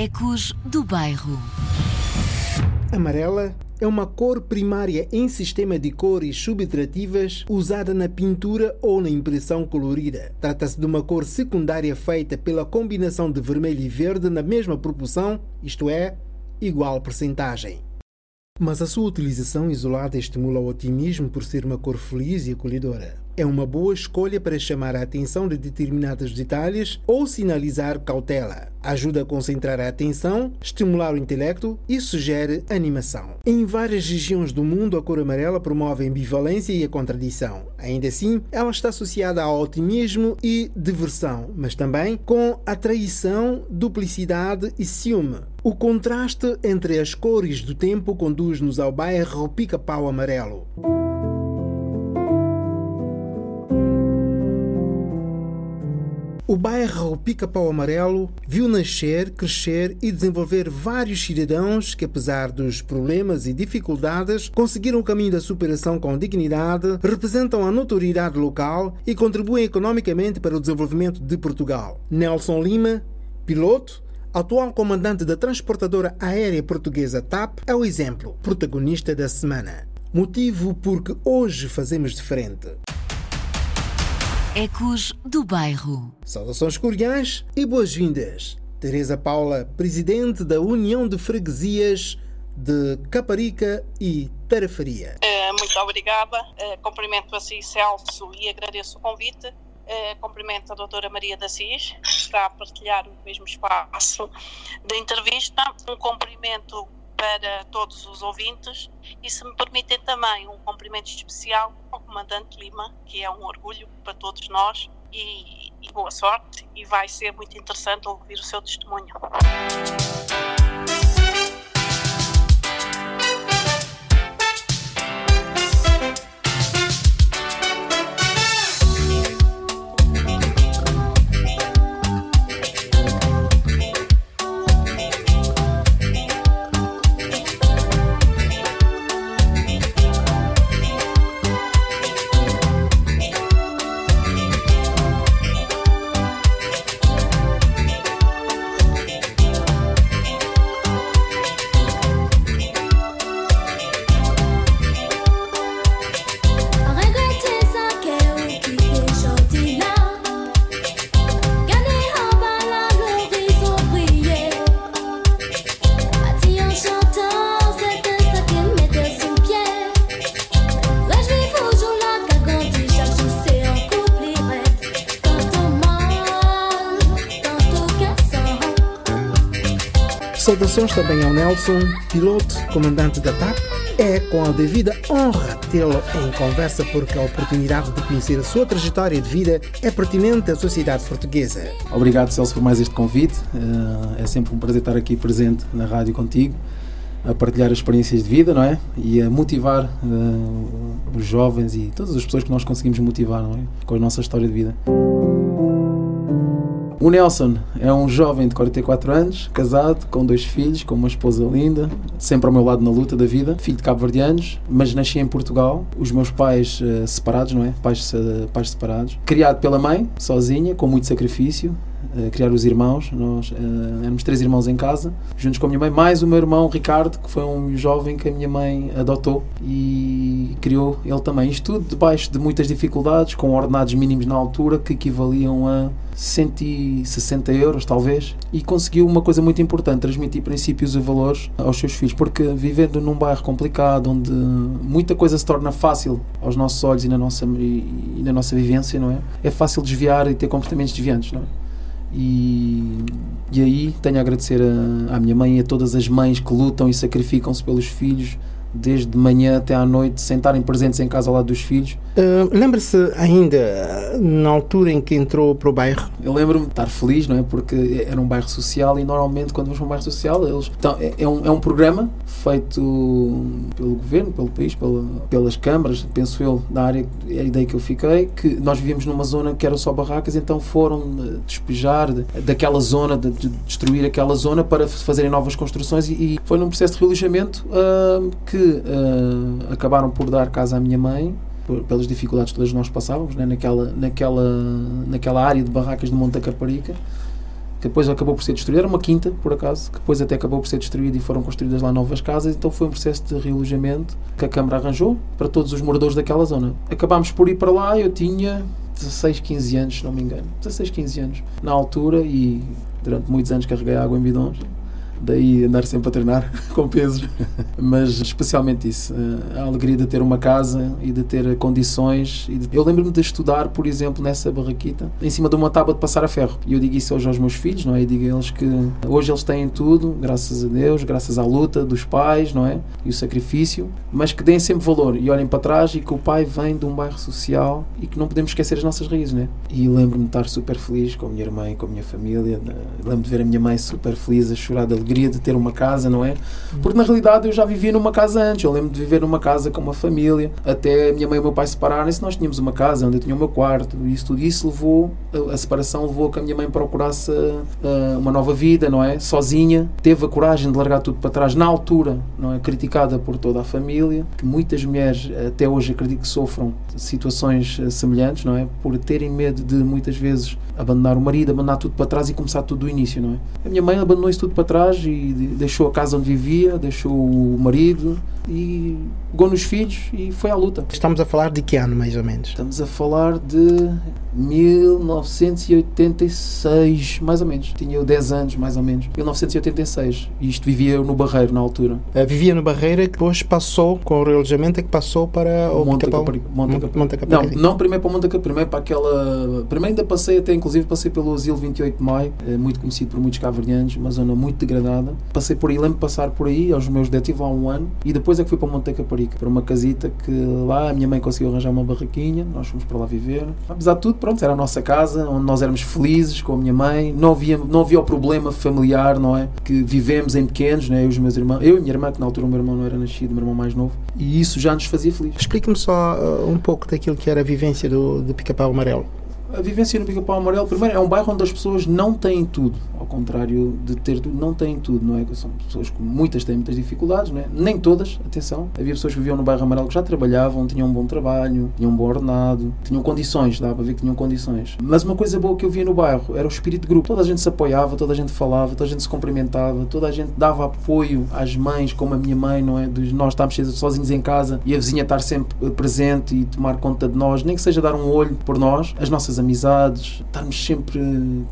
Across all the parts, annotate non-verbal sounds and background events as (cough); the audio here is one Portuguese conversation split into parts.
Ecos do Bairro. Amarela é uma cor primária em sistema de cores subtrativas usada na pintura ou na impressão colorida. Trata-se de uma cor secundária feita pela combinação de vermelho e verde na mesma proporção, isto é, igual percentagem. Mas a sua utilização isolada estimula o otimismo por ser uma cor feliz e acolhedora. É uma boa escolha para chamar a atenção de determinados detalhes ou sinalizar cautela. Ajuda a concentrar a atenção, estimular o intelecto e sugere animação. Em várias regiões do mundo, a cor amarela promove a ambivalência e a contradição. Ainda assim, ela está associada ao otimismo e diversão, mas também com a traição, duplicidade e ciúme. O contraste entre as cores do tempo conduz-nos ao bairro Pica-Pau Amarelo. O bairro Pica-Pau Amarelo viu nascer, crescer e desenvolver vários cidadãos que, apesar dos problemas e dificuldades, conseguiram o caminho da superação com dignidade, representam a notoriedade local e contribuem economicamente para o desenvolvimento de Portugal. Nelson Lima, piloto, atual comandante da transportadora aérea portuguesa TAP, é o exemplo, protagonista da semana. Motivo porque hoje fazemos diferente. Ecos do Bairro. Saudações cordiais e boas-vindas. Teresa Paula, presidente da União de Freguesias de Caparica e Tarafaria. Uh, muito obrigada. Uh, cumprimento a si, Celso, e agradeço o convite. Uh, cumprimento a doutora Maria da Cis, que está a partilhar o mesmo espaço da entrevista. Um cumprimento para todos os ouvintes e, se me permitem também, um cumprimento especial ao Comandante Lima, que é um orgulho para todos nós e, e boa sorte e vai ser muito interessante ouvir o seu testemunho. Nelson, piloto, comandante da TAP. É com a devida honra tê-lo em conversa porque a oportunidade de conhecer a sua trajetória de vida é pertinente à sociedade portuguesa. Obrigado, Celso, por mais este convite. Eh, é sempre um prazer estar aqui presente na rádio contigo, a partilhar experiências de vida, não é? E a motivar uh, os jovens e todas as pessoas que nós conseguimos motivar, não é? Com a nossa história de vida. O Nelson é um jovem de 44 anos, casado, com dois filhos, com uma esposa linda, sempre ao meu lado na luta da vida, filho de cabo-verdianos, mas nasci em Portugal, os meus pais uh, separados, não é? Pais, uh, pais separados. Criado pela mãe, sozinha, com muito sacrifício, criar os irmãos. Nós uh, éramos três irmãos em casa, juntos com a minha mãe, mais o meu irmão Ricardo, que foi um jovem que a minha mãe adotou e criou ele também. Isto tudo debaixo de muitas dificuldades, com ordenados mínimos na altura que equivaliam a 160 euros, talvez, e conseguiu uma coisa muito importante: transmitir princípios e valores aos seus filhos, porque vivendo num bairro complicado, onde muita coisa se torna fácil aos nossos olhos e na nossa, e, e na nossa vivência, não é? É fácil desviar e ter comportamentos desviantes, não é? E, e aí tenho a agradecer a, à minha mãe e a todas as mães que lutam e sacrificam-se pelos filhos desde manhã até à noite, sem estarem presentes em casa ao lado dos filhos. Uh, Lembra-se ainda na altura em que entrou para o bairro? Eu lembro-me de estar feliz, não é? Porque era um bairro social e normalmente quando vamos para um bairro social, eles. Então, é, é, um, é um programa feito pelo governo, pelo país, pela, pelas câmaras, penso eu, da área, é a ideia que eu fiquei, que nós vivíamos numa zona que eram só barracas, então foram despejar de, daquela zona, de, de, destruir aquela zona para fazerem novas construções e, e foi num processo de realojamento uh, que uh, acabaram por dar casa à minha mãe por, pelas dificuldades todas que nós passávamos né, naquela, naquela, naquela área de barracas de Monte Caparica que depois acabou por ser destruída. Era uma quinta, por acaso, que depois até acabou por ser destruída e foram construídas lá novas casas. Então foi um processo de realojamento que a Câmara arranjou para todos os moradores daquela zona. Acabámos por ir para lá, eu tinha 16, 15 anos, se não me engano. 16, 15 anos. Na altura e durante muitos anos carreguei água em bidões daí andar sempre a treinar (laughs) com pesos, mas especialmente isso, eh, a alegria de ter uma casa e de ter condições. Eu lembro-me de estudar, por exemplo, nessa barraquita, em cima de uma tábua de passar a ferro. E eu digo isso hoje aos meus filhos, não é? E digo a eles que hoje eles têm tudo, graças a Deus, graças à luta dos pais, não é? E o sacrifício, mas que deem sempre valor e olhem para trás e que o pai vem de um bairro social e que não podemos esquecer as nossas raízes, não é? E lembro-me de estar super feliz com a minha irmã e com a minha família. Lembro-me de ver a minha mãe super feliz, a chorar de alegria de ter uma casa, não é? Porque na realidade eu já vivia numa casa antes. Eu lembro de viver numa casa com uma família. Até minha mãe e meu pai separarem-se, nós tínhamos uma casa onde eu tinha o meu quarto. E isso tudo isso levou, a separação levou a que a minha mãe procurasse uh, uma nova vida, não é? Sozinha. Teve a coragem de largar tudo para trás na altura, não é? Criticada por toda a família. Que muitas mulheres até hoje acredito que sofram situações eh, semelhantes, não é? Por terem medo de muitas vezes abandonar o marido, abandonar tudo para trás e começar tudo do início, não é? A minha mãe abandonou isso tudo para trás e deixou a casa onde vivia, deixou o marido e pegou nos filhos e foi à luta. Estamos a falar de que ano, mais ou menos? Estamos a falar de 1986, mais ou menos. Tinha eu 10 anos, mais ou menos. 1986. E isto vivia no Barreiro, na altura. Uh, vivia no Barreiro, que depois passou, com o relojamento, é que passou para o Monte Caparica. Não, não primeiro para o Monte Caparica, primeiro para aquela... Primeiro ainda passei até, inclusive, passei pelo Asilo 28 de Maio, é muito conhecido por muitos cavernianos, uma zona muito degradada. Passei por aí, lembro passar por aí, aos meus 10, tive um ano, e depois é que fui para Monte Caparica, para uma casita que lá a minha mãe conseguiu arranjar uma barraquinha, nós fomos para lá viver. Apesar de tudo, pronto, era a nossa casa, onde nós éramos felizes com a minha mãe, não havia, não havia o problema familiar, não é? Que vivemos em pequenos, né? eu e os meus irmãos, eu e minha irmã, que na altura o meu irmão não era nascido, o meu irmão mais novo, e isso já nos fazia felizes. Explique-me só uh, um pouco daquilo que era a vivência do, do Pica-Pau Amarelo a vivência no Pica-Pau Amarelo, primeiro, é um bairro onde as pessoas não têm tudo, ao contrário de ter tudo, não têm tudo, não é? São pessoas que muitas têm muitas dificuldades, não é? Nem todas, atenção. Havia pessoas que viviam no bairro Amarelo que já trabalhavam, tinham um bom trabalho, tinham um bom ordenado, tinham condições, dá para ver que tinham condições. Mas uma coisa boa que eu via no bairro era o espírito de grupo. Toda a gente se apoiava, toda a gente falava, toda a gente se cumprimentava, toda a gente dava apoio às mães, como a minha mãe, não é? Dos nós estarmos sozinhos em casa e a vizinha estar sempre presente e tomar conta de nós, nem que seja dar um olho por nós, as nossas amizades, estarmos sempre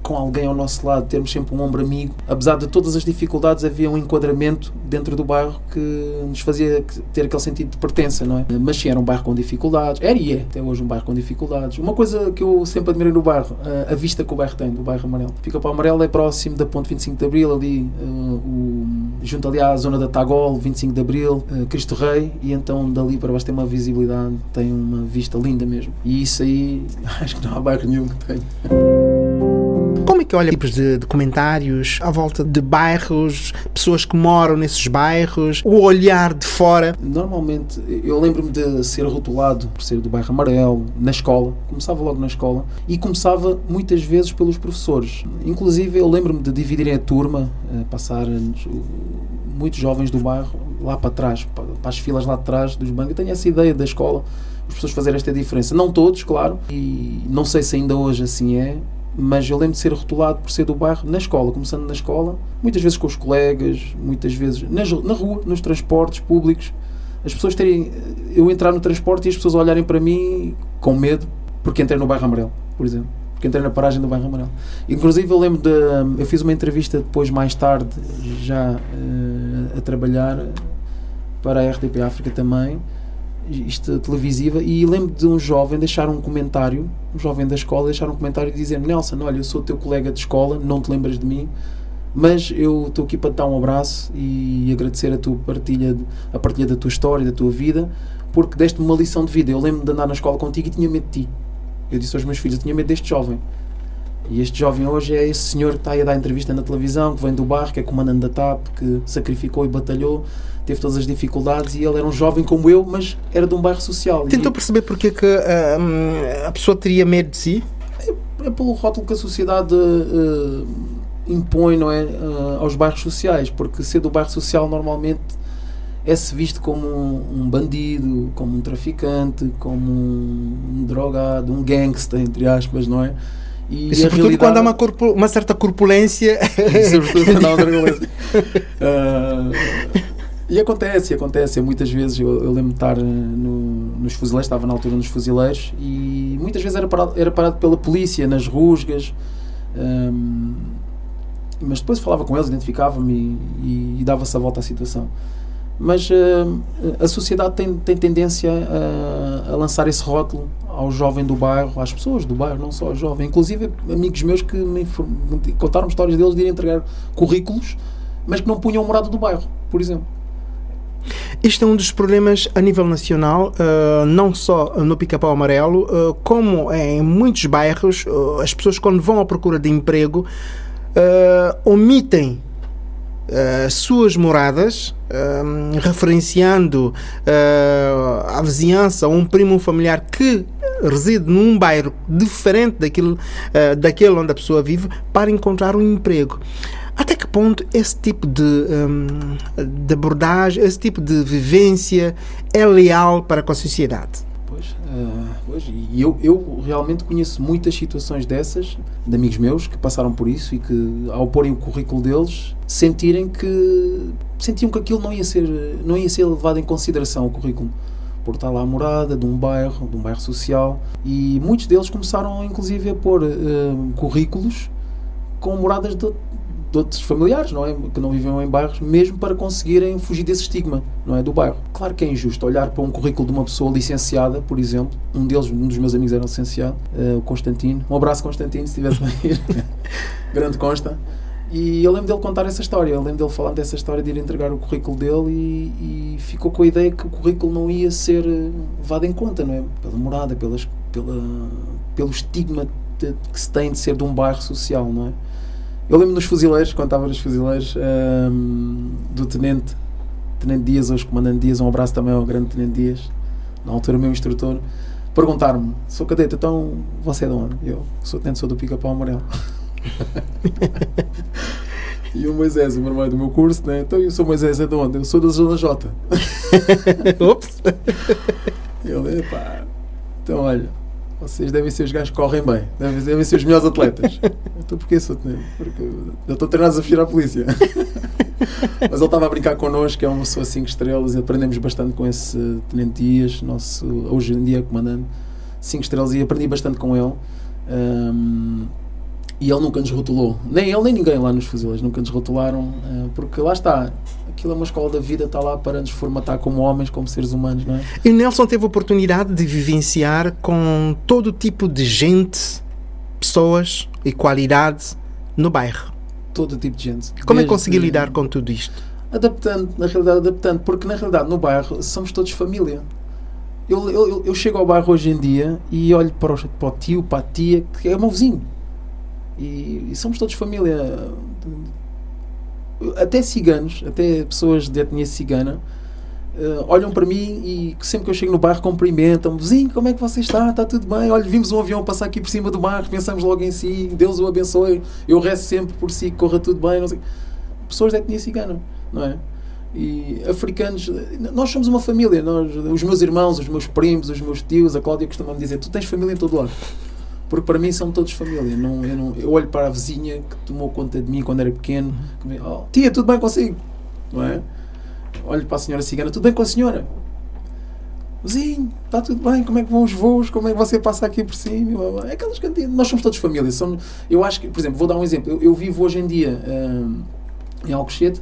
com alguém ao nosso lado, termos sempre um ombro amigo. Apesar de todas as dificuldades, havia um enquadramento dentro do bairro que nos fazia ter aquele sentido de pertença, não é? Mas sim, era um bairro com dificuldades. Era e é, até hoje, um bairro com dificuldades. Uma coisa que eu sempre admirei no bairro, a vista que o bairro tem, do bairro Amarelo. Fica para o Amarelo, é próximo da Ponte 25 de Abril, ali, uh, o, junto ali à zona da Tagol, 25 de Abril, uh, Cristo Rei, e então dali para baixo tem uma visibilidade, tem uma vista linda mesmo. E isso aí, (laughs) acho que não há bairro nenhum que tenha. Como é que olha tipos de, de, comentários à volta de bairros, pessoas que moram nesses bairros, o olhar de fora? Normalmente, eu lembro-me de ser rotulado por ser do bairro amarelo, na escola, começava logo na escola, e começava muitas vezes pelos professores. Inclusive, eu lembro-me de dividirem a turma, eh, passar muitos jovens do bairro lá para trás, para as filas lá de trás dos bancos. Eu tenho essa ideia da escola, as pessoas fazerem esta diferença. Não todos, claro, e não sei se ainda hoje assim é, mas eu lembro de ser rotulado por ser do bairro na escola, começando na escola, muitas vezes com os colegas, muitas vezes na, na rua, nos transportes públicos. As pessoas terem. Eu entrar no transporte e as pessoas olharem para mim com medo, porque entrei no bairro Amarelo, por exemplo. Porque entrei na paragem do bairro Amarelo. Inclusive, eu lembro de. Eu fiz uma entrevista depois, mais tarde, já uh, a trabalhar para a RTP África também isto televisiva e lembro de um jovem deixar um comentário, um jovem da escola deixar um comentário e dizer Nelson, olha, eu sou teu colega de escola, não te lembras de mim, mas eu estou aqui para te dar um abraço e agradecer a tua partilha, a partilha da tua história, da tua vida, porque deste-me uma lição de vida. Eu lembro de andar na escola contigo e tinha medo de ti. Eu disse aos meus filhos, eu tinha medo deste jovem. E este jovem hoje é esse senhor que está aí a dar entrevista na televisão, que vem do bairro, que é comandante da TAP, que sacrificou e batalhou teve todas as dificuldades e ele era um jovem como eu, mas era de um bairro social. Tentou perceber porque que uh, a pessoa teria medo de si? É, é pelo rótulo que a sociedade uh, impõe não é, uh, aos bairros sociais, porque ser do bairro social normalmente é-se visto como um, um, bandido, como um traficante, como um, um drogado, um gangster, entre aspas, não é? E, e sobretudo quando há uma, uma (laughs) certa corpulência. sobretudo quando há outra uh, E acontece, acontece. Muitas vezes eu, eu lembro de estar no, nos fuzileiros, estava na altura nos fuzileiros, e muitas vezes era parado, era parado pela polícia nas rusgas. Um, mas depois falava com eles, identificava-me e, e, e dava-se a volta à situação. Mas uh, a sociedade tem, tem tendência a, a, lançar esse rótulo ao jovem do bairro, às pessoas do bairro, não só ao jovem. Inclusive amigos meus que me contaram histórias deles de irem entregar currículos, mas que não punham morada do bairro, por exemplo. Este é um dos problemas a nível nacional, uh, não só no Pica-Pau Amarelo, uh, como em muitos bairros, uh, as pessoas quando vão à procura de emprego omitem suas moradas, referenciando a vizinhança ou um primo familiar que reside num bairro diferente daquilo, daquele onde a pessoa vive para encontrar um emprego. Até que ponto esse tipo de, um, de abordagem, esse tipo de vivência é leal para com a sociedade? Pois, uh, pois e eu, eu realmente conheço muitas situações dessas, de amigos meus que passaram por isso e que, ao porem o currículo deles, sentirem que sentiam que aquilo não ia ser, não ia ser levado em consideração o currículo por estar lá a morada de um bairro, de um bairro social, e muitos deles começaram inclusive a pôr uh, currículos com moradas de, de outros familiares, não é? Que não viviam em bairros, mesmo para conseguirem fugir desse estigma, não é? Do bairro. Claro que é injusto olhar para um currículo de uma pessoa licenciada, por exemplo. Um deles, um dos meus amigos era licenciado, uh, o Constantino. Um abraço, Constantino, se estivesse a (laughs) ir. Grande Consta. E eu lembro dele contar essa história, eu lembro dele falar dessa história de ir entregar o currículo dele e, e, ficou com a ideia que o currículo não ia ser eh, levado em conta, não é? Pela morada, pelas, pela, pelo estigma de, que se tem de ser de um bairro social, não é? Eu lembro nos fuzileiros, quando estava nos fuzileiros, um, do Tenente, Tenente Dias, hoje Comandante Dias, um abraço também ao grande Tenente Dias, na altura meu instrutor, perguntar-me, sou cadete, então você é de onde? Eu sou Tenente, sou do Pica-Pau Amarelo. (laughs) e o Moisés, o meu irmão do meu curso, né? então eu sou Moisés, é de onde? Eu sou da Zona J. (laughs) Ops! e ele, pá, então olha vocês devem ser os gajos que correm bem, devem, devem ser os melhores atletas. (laughs) então porquê sou tenente? Porque eu estou treinado a desafiar a polícia. (laughs) Mas ele estava a brincar connosco, é uma pessoa 5 estrelas, e aprendemos bastante com esse Tenente Dias, nosso, hoje em dia comandante, 5 estrelas, e aprendi bastante com ele. Um, e ele nunca nos rotulou, nem ele nem ninguém lá nos fuzileiros nunca nos rotularam, uh, porque lá está, aquilo é uma escola da vida, está lá para nos formatar como homens, como seres humanos, não é? E Nelson teve a oportunidade de vivenciar com todo tipo de gente, pessoas e qualidade no bairro. Todo tipo de gente. Como Desde... é que consegui lidar com tudo isto? Adaptando, na realidade, adaptando, porque na realidade no bairro somos todos família. Eu, eu, eu chego ao bairro hoje em dia e olho para o, para o tio, para a tia, que é o meu vizinho. E, e somos todos família até ciganos, até pessoas de etnia cigana, uh, olham para mim e sempre que eu chego no bairro cumprimentam-me, vizinho, como é que você está? Está tudo bem? Olha, vimos um avião passar aqui por cima do bairro, pensamos logo em si, Deus o abençoe, eu rezo sempre por si, que corra tudo bem, não sei. Pessoas de etnia cigana, não é? E africanos, nós somos uma família, nós, os meus irmãos, os meus primos, os meus tios, a Cláudia costuma me dizer, tu tens família em todo lado porque para mim são todos família. Não, eu, não, eu olho para a vizinha que tomou conta de mim quando era pequeno, que me, oh, tia, tudo bem consigo? Não é? Olho para a senhora cigana, tudo bem com a senhora? Vizinho, está tudo bem, como é que vão os voos, como é que você passa aqui por cima? É aquelas cantinas, nós somos todos família. Somos, eu acho que, por exemplo, vou dar um exemplo. Eu, eu vivo hoje em dia uh, em Alcochete,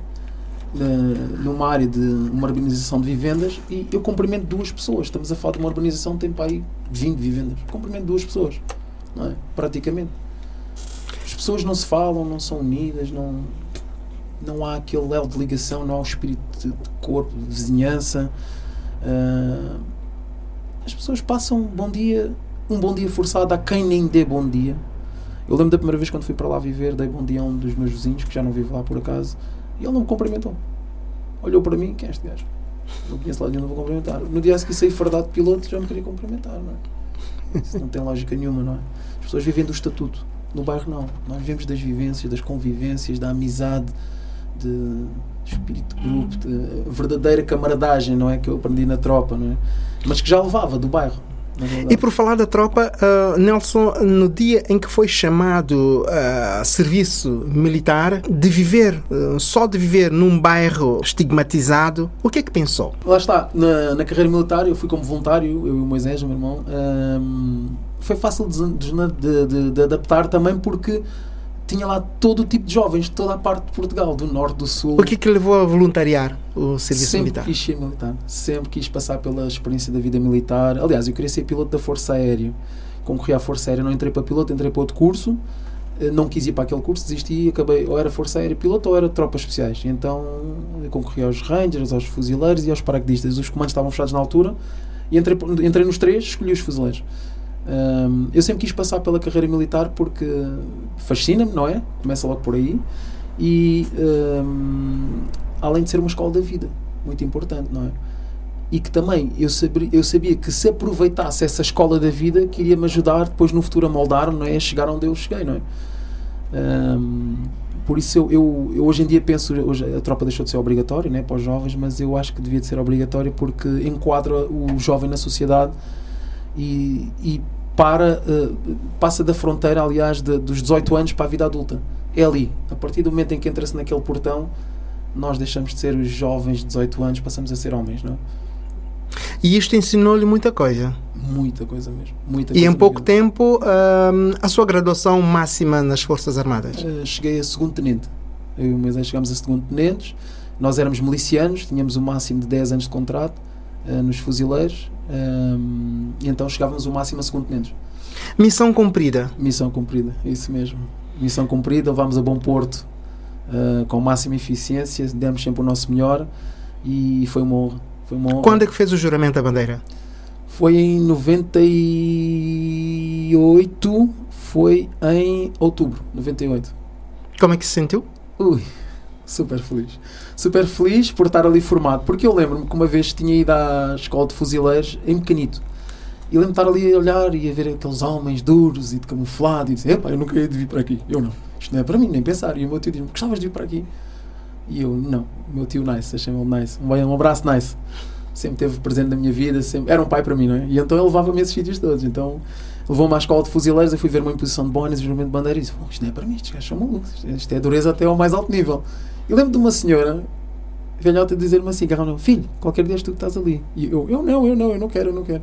numa área de uma urbanização de vivendas, e eu cumprimento duas pessoas. Estamos a falar de uma urbanização que tem para aí 20 vivendas. Cumprimento duas pessoas não é? praticamente. As pessoas não se falam, não são unidas, não, não há aquele elo de ligação, não há o espírito de, corpo, de vizinhança. Uh, as pessoas passam bom dia, um bom dia forçado a quem nem dê bom dia. Eu lembro da primeira vez quando fui para lá viver, dei bom dia a um dos meus vizinhos, que já não vive lá por acaso, e ele não me cumprimentou. Olhou para mim, quem é este gajo? Não conheço lá nenhum, não vou cumprimentar. No dia seguinte saí fardado de piloto, já me queria cumprimentar, não é? Isso não tem lógica nenhuma, não é? As pessoas vivem do estatuto. No bairro, não. Nós vivemos das vivências, das convivências, da amizade, de espírito de grupo, de verdadeira camaradagem, não é? Que eu aprendi na tropa, não é? Mas que já levava do bairro. E por falar da tropa, uh, Nelson, no dia em que foi chamado a uh, serviço militar, de viver, uh, só de viver num bairro estigmatizado, o que é que pensou? Lá está, na, na carreira militar eu fui como voluntário, eu e o Moisés, o meu irmão. Um, foi fácil de, de, de, de adaptar também porque tinha lá todo o tipo de jovens de toda a parte de Portugal, do norte, do sul. O que é que levou a voluntariar o serviço sempre militar? Sempre quis ser militar, sempre quis passar pela experiência da vida militar. Aliás, eu queria ser piloto da Força Aérea. Concorri à Força Aérea, não entrei para piloto, entrei para outro curso. Eh, não quis ir para aquele curso, desisti e acabei, ou era Força Aérea piloto ou era tropas especiais. Então concorri aos Rangers, aos fuzileiros e aos paraquedistas. Os comandos estavam fechados na altura e entrei, entrei nos três, escolhi os fuzileiros. Um, eu sempre quis passar pela carreira militar porque fascina-me, não é? Começa logo por aí. E um, além de ser uma escola da vida, muito importante, não é? E que também eu sabia, eu sabia que se aproveitasse essa escola da vida, que iria me ajudar depois no futuro a moldar, não é? A chegar onde eu cheguei, não é? Um, por isso eu, eu, eu, hoje em dia penso, hoje a tropa deixou de ser obrigatória né, para os jovens, mas eu acho que devia de ser obrigatória porque enquadra o jovem na sociedade e, e para, uh, passa da fronteira, aliás, de, dos 18 anos para a vida adulta. É ali. A partir do momento em que entra-se naquele portão, nós deixamos de ser os jovens de 18 anos, passamos a ser homens, não é? E isto ensinou-lhe muita coisa. Muita coisa mesmo. Muita e coisa em pouco mesmo. tempo, uh, a sua graduação máxima nas Forças Armadas? Uh, cheguei a segundo tenente. Eu e o Moisés chegámos a segundo tenentes. Nós éramos milicianos, tínhamos o máximo de 10 anos de contrato uh, nos fuzileiros. Um, e então chegávamos o máximo a segundo tenentes. Missão cumprida. Missão cumprida, isso mesmo. Missão cumprida, levámos a bom porto uh, com máxima eficiência, demos sempre o nosso melhor e foi uma honra. Foi uma honra. Quando é que fez o juramento da bandeira? Foi em 98, foi em outubro, 98. Como é que se sentiu? Ui, super feliz. Super feliz por estar ali formado, porque eu lembro-me que uma vez tinha ido à escola de fuzileiros em Pequenito. E lembro-me de estar ali a olhar e a ver aqueles homens duros e de camuflado e dizer, epá, eu nunca ia de vir para aqui. Eu não. Isto não é para mim, nem pensar. E o meu tio diz-me, gostavas de vir para aqui? E eu, não. O meu tio Nice, achei-me Nice. Um, um abraço Nice. Sempre teve presente na minha vida, sempre... era um pai para mim, não é? E então ele levava-me esses sítios todos. Então levou-me à escola de fuzileiros, eu fui ver uma imposição de bónus e juramento de bandeira e disse, isto não é para mim, estes gajos são malucos. Isto é dureza até ao mais alto nível. E lembro de uma senhora, velhota, dizer-me assim, Garrão, filho, qualquer dia és tu que estás ali. E eu, eu não, eu não, eu não quero, eu não quero.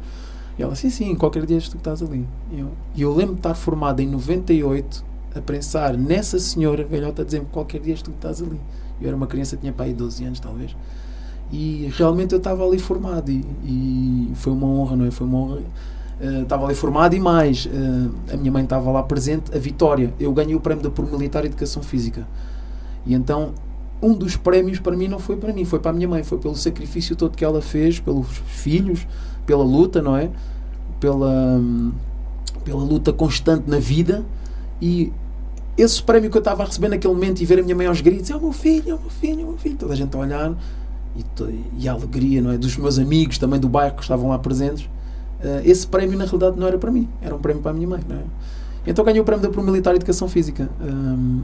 E ela, sim, sim, qualquer dia és tu que estás ali. E eu, e eu lembro de estar formado em 98 a pensar nessa senhora, velhota, a dizer-me qualquer dia és tu que estás ali. Eu era uma criança, tinha para aí 12 anos, talvez. E realmente eu estava ali formado e, e, foi uma honra, não é? Foi uma honra. Uh, estava ali formado e mais, uh, a minha mãe estava lá presente, a Vitória. Eu ganhei o prémio da Por Militar Educação Física. E então, um dos prémios para mim não foi para mim, foi para a minha mãe, foi pelo sacrifício todo que ela fez, pelos filhos, pela luta, não é? Pela, pela luta constante na vida. E esse prémio que eu estava a receber naquele momento e ver a minha mãe aos gritos: é o meu filho, é o meu filho, é o meu filho, toda a gente a olhar. E, e a alegria, não é? Dos meus amigos também do bairro que estavam lá presentes. Uh, esse prémio na realidade não era para mim, era um prémio para a minha mãe, não é? Então ganhei o prémio da Pro Militar Educação Física. Um,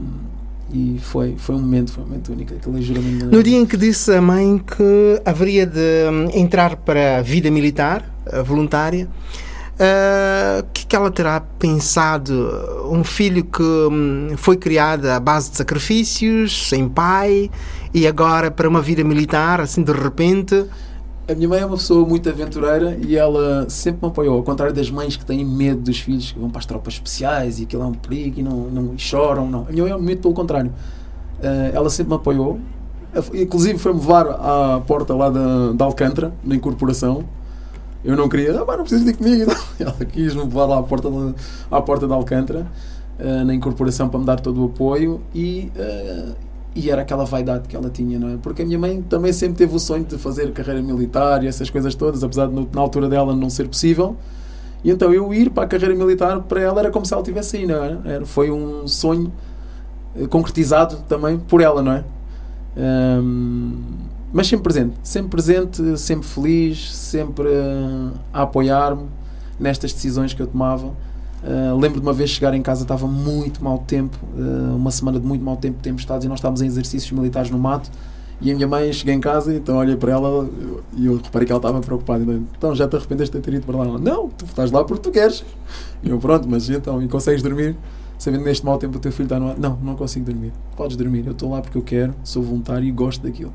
e foi, foi um momento, foi um momento único. Aquele juramento. No dia em que disse a mãe que haveria de entrar para a vida militar, voluntária, o uh, que, que ela terá pensado? Um filho que um, foi criado à base de sacrifícios, sem pai, e agora para uma vida militar, assim de repente. A minha mãe é uma pessoa muito aventureira e ela sempre me apoiou, ao contrário das mães que têm medo dos filhos que vão para as tropas especiais e aquilo é um perigo e não, não e choram. Não. A minha mãe é muito pelo contrário. Uh, ela sempre me apoiou, inclusive foi-me levar à porta lá da, da Alcântara, na incorporação. Eu não queria, ah, não precisas de comigo. (laughs) Ela quis-me levar lá à porta, à porta da Alcântara, uh, na incorporação, para me dar todo o apoio e, uh, e era aquela vaidade que ela tinha, não é? Porque a minha mãe também sempre teve o sonho de fazer carreira militar e essas coisas todas, apesar de na altura dela não ser possível. E então eu ir para a carreira militar para ela era como se ela tivesse aí, não é? Era, foi um sonho concretizado também por ela, não é? Um, mas sempre presente, sempre presente, sempre feliz, sempre uh, a apoiar-me nestas decisões que eu tomava. Uh, lembro de uma vez chegar em casa, estava muito mau tempo, uh, uma semana de muito mau tempo, tempestades, e nós estávamos em exercícios militares no mato. E a minha mãe, cheguei em casa, então olhei para ela e eu reparei que ela estava preocupada. Então já te arrependeste de ter ido para lá? Ela, não, tu estás lá porque tu queres. E eu, pronto, mas então, e consegues dormir? Sabendo que neste mau tempo o teu filho está no ar? Não, não consigo dormir. Podes dormir, eu estou lá porque eu quero, sou voluntário e gosto daquilo.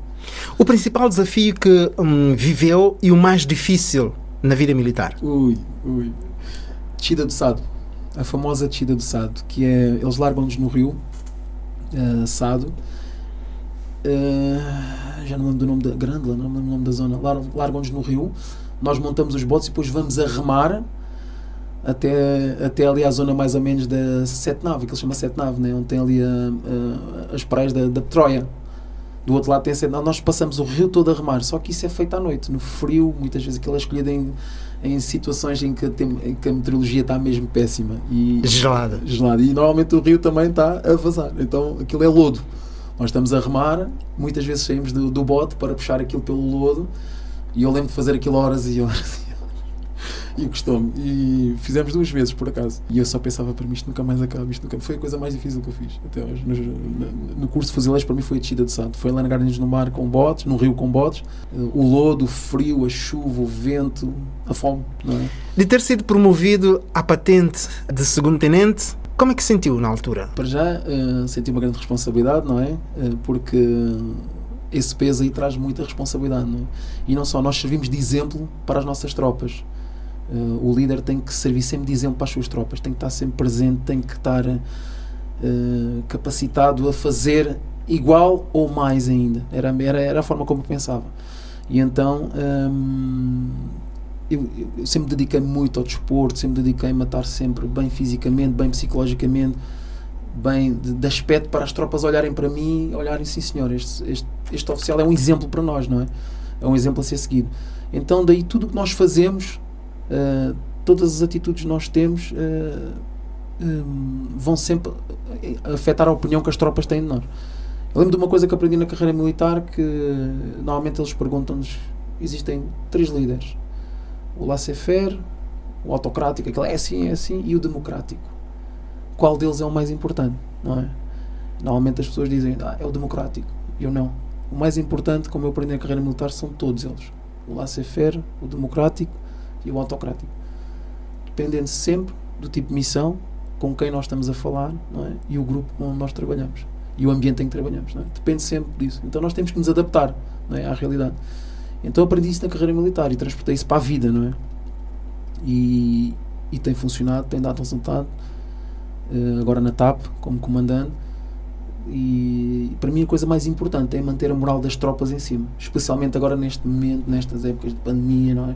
O principal desafio que hum, viveu e o mais difícil na vida militar? Ui, ui. Descida do Sado. A famosa descida do Sado, que é. Eles largam-nos no rio, uh, Sado. Uh, já não lembro do nome da Grândola, não lembro do nome da zona. Largam-nos no rio, nós montamos os botes e depois vamos a remar até, até ali à zona mais ou menos da Sete Nave, que ele chama Sete Nave, né? onde tem ali a, a, as praias da, da Troia. Do outro lado tem a Sete Nave. Nós passamos o rio todo a remar, só que isso é feito à noite, no frio, muitas vezes aquilo é escolhido em, em situações em que, tem, em que a meteorologia está mesmo péssima. E, gelada. gelada. E normalmente o rio também está a vazar, então aquilo é lodo. Nós estamos a remar, muitas vezes saímos do, do bote para puxar aquilo pelo lodo e eu lembro de fazer aquilo horas e horas e gostou-me. E fizemos duas vezes, por acaso. E eu só pensava para mim, isto nunca mais acaba, isto nunca... Foi a coisa mais difícil que eu fiz até hoje. No, no curso de fuzileiros, para mim, foi a descida de santo. Foi largar-nos no mar com botes, no rio com botes. O lodo, o frio, a chuva, o vento, a fome, não é? De ter sido promovido à patente de segundo tenente, como é que sentiu na altura? Para já, uh, senti uma grande responsabilidade, não é? Uh, porque esse peso aí traz muita responsabilidade, não é? E não só, nós servimos de exemplo para as nossas tropas. Uh, o líder tem que servir sempre de exemplo para as suas tropas, tem que estar sempre presente, tem que estar uh, capacitado a fazer igual ou mais ainda. Era, era, era a forma como eu pensava. E então um, eu, eu, sempre dediquei muito ao desporto, sempre dediquei-me a estar sempre bem fisicamente, bem psicologicamente, bem de, de, aspecto para as tropas olharem para mim olharem, sim senhor, este, este, este oficial é um exemplo para nós, não é? É um exemplo a ser seguido. Então daí tudo o que nós fazemos uh, todas as atitudes que nós temos uh, eh, um, vão sempre afetar a opinião que as tropas têm de nós. Eu lembro de uma coisa que aprendi na carreira militar que normalmente eles perguntam-nos existem três líderes o laissez-faire o autocrático, aquele é assim, é assim e o democrático qual deles é o mais importante, não é? Normalmente as pessoas dizem, ah, é o democrático. Eu não. O mais importante, como eu aprendi na carreira militar, são todos eles. O laissez-faire, o democrático e o autocrático. Dependendo sempre do tipo de missão, com quem nós estamos a falar é? e o grupo onde nós trabalhamos e o ambiente em que trabalhamos. É? Depende sempre disso. Então nós temos que nos adaptar é? à realidade. Então aprendi isso na carreira militar e transportei isso para a vida, não é? E, e tem funcionado, tem dado resultado. Uh, agora na TAP, como comandante. E para mim a coisa mais importante é manter a moral das tropas em cima, especialmente agora neste momento, nestas épocas de pandemia, não é?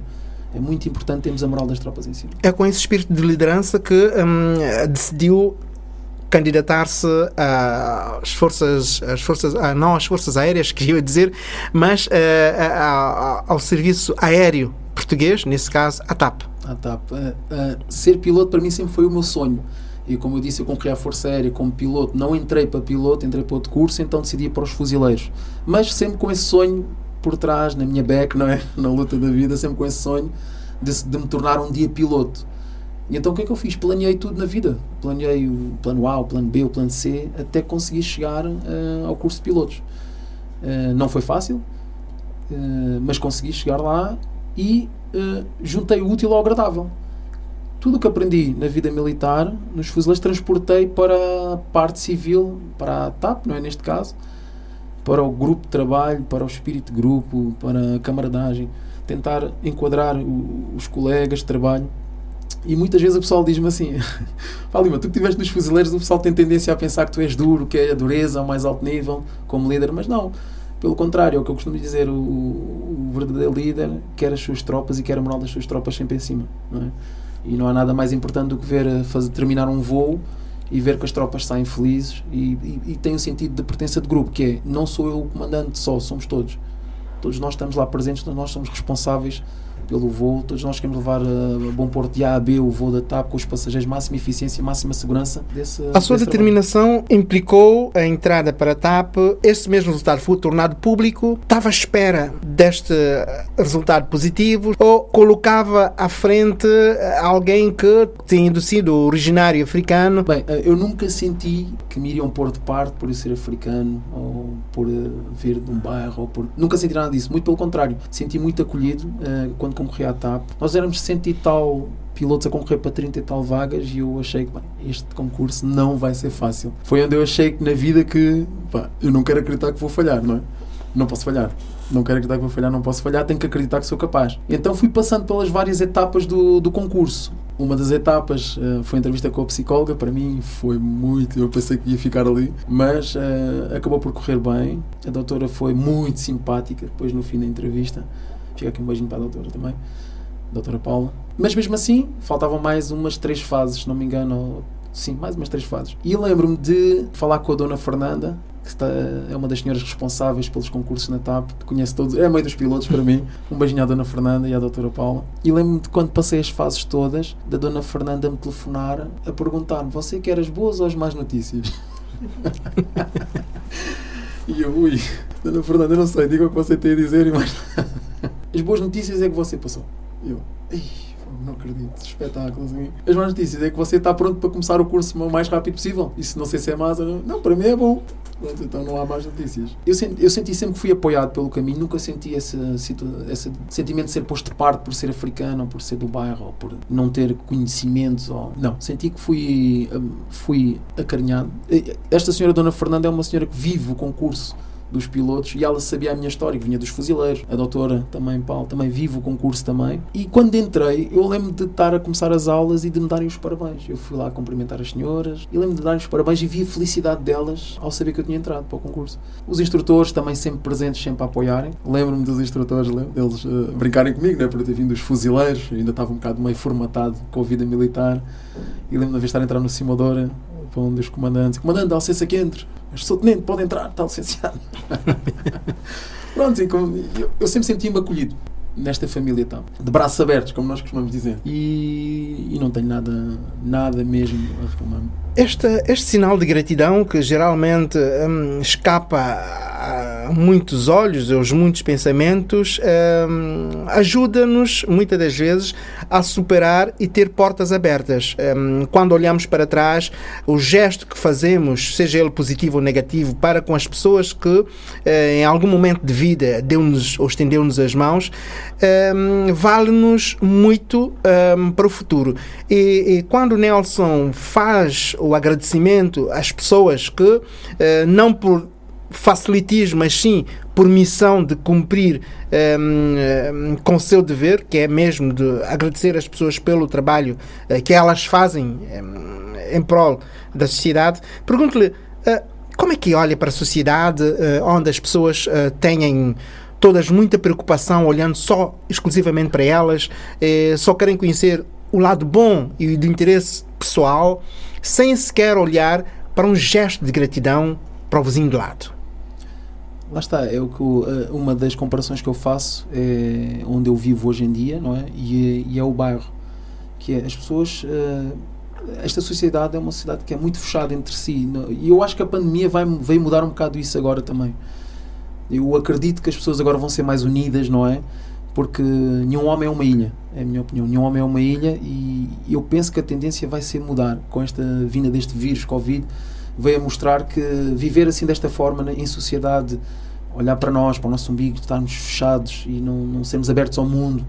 É muito importante termos a moral das tropas em cima. É com esse espírito de liderança que hum, decidiu candidatar-se às forças, às forças, não às forças aéreas, (laughs) queria dizer, mas uh, ao serviço aéreo português, nesse caso, a TAP. A TAP. Uh, uh, ser piloto para mim sempre foi o meu sonho. E como eu disse, eu concorri à Força Aérea como piloto. Não entrei para piloto, entrei para outro curso, então decidi para os fuzileiros. Mas sempre com esse sonho por trás, na minha back, não é? (laughs) Na luta da vida, sempre com esse sonho de, de me tornar um dia piloto. E então o que é que eu fiz? Planeei tudo na vida. Planeei o plano A, o plano B, o plano C, até conseguir chegar uh, ao curso de pilotos. Uh, não foi fácil, uh, mas consegui chegar lá e juntei o útil ao agradável. Tudo o que aprendi na vida militar, nos fuzileiros, transportei para a parte civil, para a TAP, não é neste caso, para o grupo de trabalho, para o espírito de grupo, para a camaradagem, tentar enquadrar o, os colegas de trabalho. E muitas vezes o pessoal diz-me assim: (laughs) Lima, tu que estiveste nos fuzileiros, o pessoal tem tendência a pensar que tu és duro, que é a dureza ao mais alto nível, como líder, mas não. Pelo contrário, é o que eu costumo dizer: o, o verdadeiro líder quer as suas tropas e quer a moral das suas tropas sempre em cima. Não é? E não há nada mais importante do que ver fazer, terminar um voo e ver que as tropas saem felizes e, e, e tem um sentido de pertença de grupo, que é não sou eu o comandante só, somos todos. todos nós estamos lá presentes, nós somos responsáveis pelo voo. Todos nós queremos levar a bom porto de A a B o voo da TAP com os passageiros, máxima eficiência e máxima segurança desse A sua determinação implicou a entrada para a TAP. Este mesmo resultado foi tornado público. Estava à espera deste resultado positivo ou colocava à frente alguém que, tendo sido originário africano, Bem, eh, eu nunca senti que me iriam pôr de parte por eu ser africano ou por eh, vir de um bairro. Ou por... Nunca senti nada disso. Muito pelo contrário. Senti muito acolhido eh, quando concorri à TAP. Nós éramos 100 e tal pilotos a concorrer para 30 e tal vagas e eu achei que bem, este concurso não vai ser fácil. Foi onde eu achei que na vida que pá, eu não quero acreditar que vou falhar, não é? Não posso falhar. Não quero acreditar que vou falhar, não posso falhar, tenho que acreditar que sou capaz. Então fui passando pelas várias etapas do, do concurso. Uma das etapas uh, foi a entrevista com a psicóloga, para mim foi muito, eu pensei que ia ficar ali, mas uh, acabou por correr bem. A doutora foi muito simpática depois no fim da entrevista. Fica aqui um beijinho para a doutora também, doutora Paula. Mas mesmo assim, faltavam mais umas três fases, se não me engano, sim, mais umas três fases. E lembro-me de falar com a dona Fernanda, que está, é uma das senhoras responsáveis pelos concursos na TAP, conhece todos, é a mãe dos pilotos para mim. Um beijinho à Dona Fernanda e à Doutora Paula. E lembro-me de quando passei as fases todas, da Dona Fernanda me telefonar a perguntar-me: Você quer as boas ou as más notícias? (laughs) e eu, ui, Dona Fernanda, não sei, diga o que você tem a dizer e mais. As boas notícias é que você passou. Eu, não acredito, espetáculo. Assim. As más notícias é que você está pronto para começar o curso o mais rápido possível. Isso não sei se é mais ou não. Não, para mim é bom. Pronto, então não há mais notícias. Eu senti, eu senti sempre que fui apoiado pelo caminho, nunca senti esse, esse sentimento de ser posto de parte por ser africano, ou por ser do bairro, ou por não ter conhecimentos. Ou... Não, senti que fui, hum, fui acarinhado. Esta senhora Dona Fernanda é uma senhora que vive o concurso dos pilotos e ela sabia a minha história, que vinha dos fuzileiros. A doutora também, Paulo, também vive o concurso também. E quando entrei, eu lembro de estar a começar as aulas e de me darem os parabéns. Eu fui lá cumprimentar as senhoras e lembro de darem os parabéns e vi a felicidade delas ao saber que eu tinha entrado para o concurso. Os instrutores também sempre presentes, sempre a apoiarem. Lembro-me dos instrutores, deles uh, brincarem comigo, né, por eu ter vindo dos fuzileiros, ainda estava um bocado meio formatado com a vida militar. E lembro-me de estar a entrar no simulador para um dos comandantes. Comandante, dá licença que entre. Mas sou tenente, pode entrar, está licenciado. (laughs) Pronto, eu, eu sempre senti-me acolhido nesta família de braços abertos, como nós costumamos dizer. E, e não tenho nada, nada mesmo a reclamar. Este, este sinal de gratidão que geralmente hum, escapa a muitos olhos, aos muitos pensamentos, hum, ajuda-nos muitas das vezes a superar e ter portas abertas. Hum, quando olhamos para trás, o gesto que fazemos, seja ele positivo ou negativo, para com as pessoas que eh, em algum momento de vida deu-nos ou estendeu-nos as mãos, um, vale-nos muito um, para o futuro. E, e, quando Nelson faz agradecimento às pessoas que, uh, não por facilitismo, mas sim por missão de cumprir um, com o seu dever, que é mesmo de agradecer as pessoas pelo trabalho uh, que elas fazem em prol da sociedade, pergunto-lhe como é que olha para a sociedade onde as pessoas têm todas muita preocupação, olhando só exclusivamente para elas, eh, só querem conhecer o lado bom e de interesse pessoal, sem sequer olhar para um gesto de gratidão para o vizinho de lado. Lá está, é o que eh, uma das comparações que eu faço é onde eu vivo hoje em dia, não é? E, é, e é o bairro, que é as pessoas eh, esta sociedade é uma sociedade que é muito fechada entre si e eu acho que a pandemia vai veio mudar um bocado isso agora também eu acredito que as pessoas agora vão ser mais unidas, não é? Porque nenhum homem é uma ilha, é a minha opinião. Nenhum homem é uma ilha e eu penso que a tendência vai ser mudar com esta vinda deste vírus Covid. Veio a mostrar que viver assim desta forma em sociedade, olhar para nós, para o nosso umbigo, estarmos fechados e não, não sermos abertos ao mundo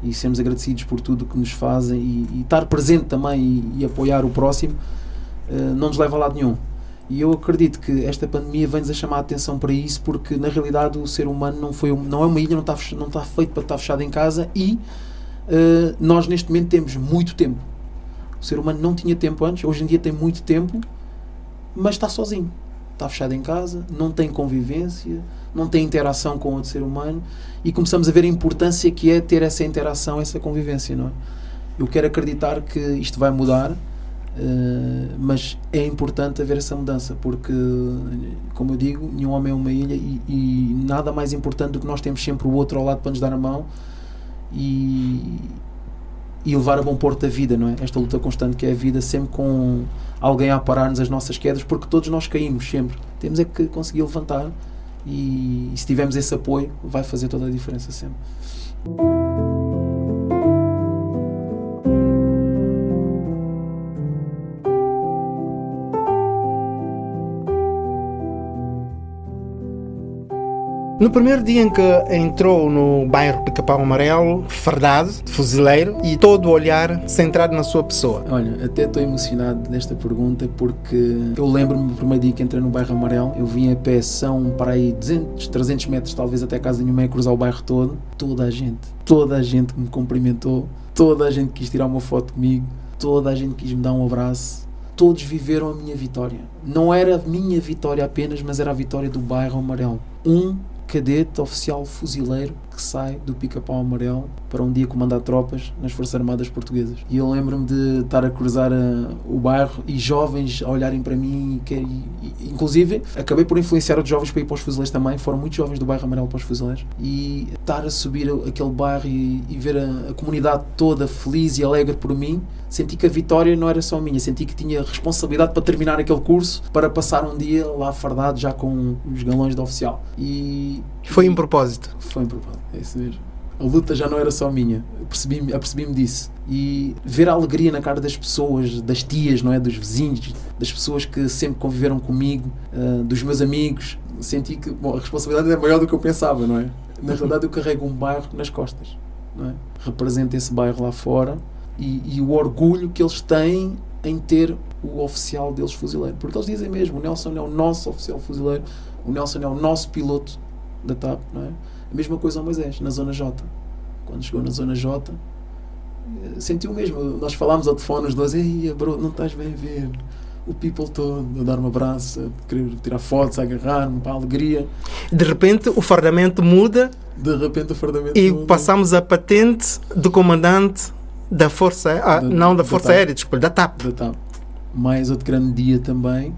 e sermos agradecidos por tudo que nos fazem e, e estar presente também e, e apoiar o próximo, uh, não nos leva a lado nenhum. E eu acredito que esta pandemia vem-nos a chamar a atenção para isso, porque na realidade o ser humano não, foi, não é uma ilha, não está, não está feito para estar fechado em casa e uh, nós neste momento temos muito tempo. O ser humano não tinha tempo antes, hoje em dia tem muito tempo, mas está sozinho. Está fechado em casa, não tem convivência, não tem interação com outro ser humano e começamos a ver a importância que é ter essa interação, essa convivência, não é? Eu quero acreditar que isto vai mudar Uh, mas é importante haver essa mudança porque, como eu digo, nenhum homem é uma ilha e, e, nada mais importante do que nós temos sempre o outro ao lado para nos dar a mão e, e levar a bom porto a vida, não é? Esta luta constante que é a vida, sempre com alguém a parar-nos as nossas quedas, porque todos nós caímos sempre. Temos é que conseguir levantar e, e se tivermos esse apoio, vai fazer toda a diferença sempre. No primeiro dia em que entrou no bairro Pica-Pau Amarelo, fardado, fuzileiro e todo o olhar centrado na sua pessoa. Olha, até estou emocionado nesta pergunta porque eu lembro-me do primeiro dia que entrei no bairro Amarelo, eu vim a pé, são para aí 200, 300 metros talvez até a casa da minha mãe, cruzar o bairro todo. Toda a gente, toda a gente me cumprimentou, toda a gente quis tirar uma foto comigo, toda a gente quis me dar um abraço todos viveram a minha vitória. Não era a minha vitória apenas, mas era a vitória do bairro Amarelo. Um cadete oficial fuzileiro que sai do pica-pau amarelo para um dia comandar tropas nas Forças Armadas Portuguesas. E eu lembro-me de estar a cruzar uh, o bairro e jovens a olharem para mim, e, e, inclusive acabei por influenciar outros jovens para ir para os fuzileiros também, foram muitos jovens do bairro amarelo para os fuzileiros, e estar a subir aquele bairro e, e ver a, a, comunidade toda feliz e alegre por mim, senti que a vitória não era só minha, senti que tinha responsabilidade para terminar aquele curso, para passar um dia lá fardado já com os galões de oficial. E foi em propósito. Foi em propósito, é isso mesmo. A luta já não era só minha, apercebi-me apercebi disso. E ver a alegria na cara das pessoas, das tias, não é? Dos vizinhos, das pessoas que sempre conviveram comigo, uh, dos meus amigos, senti que bom, a responsabilidade é maior do que eu pensava, não é? Na realidade, eu carrego um bairro nas costas, não é? Represento esse bairro lá fora e, e o orgulho que eles têm em ter o oficial deles fuzileiro. Porque eles dizem mesmo: o Nelson é o nosso oficial fuzileiro, o Nelson é o nosso piloto da TAP, não é? A mesma coisa ao Moisés, na Zona J. Quando chegou na Zona J, eh, sentiu mesmo. Nós falámos ao telefone, os dois, ei, bro, não estás bem a ver. O people todo, a dar um abraço, a querer tirar fotos, a agarrar-me para a alegria. De repente o fardamento muda. De repente o fardamento E muda. passamos a patente do comandante da Força, ah, da, não da Força da Aérea, desculpa, da TAP. Da TAP. Mais outro grande dia também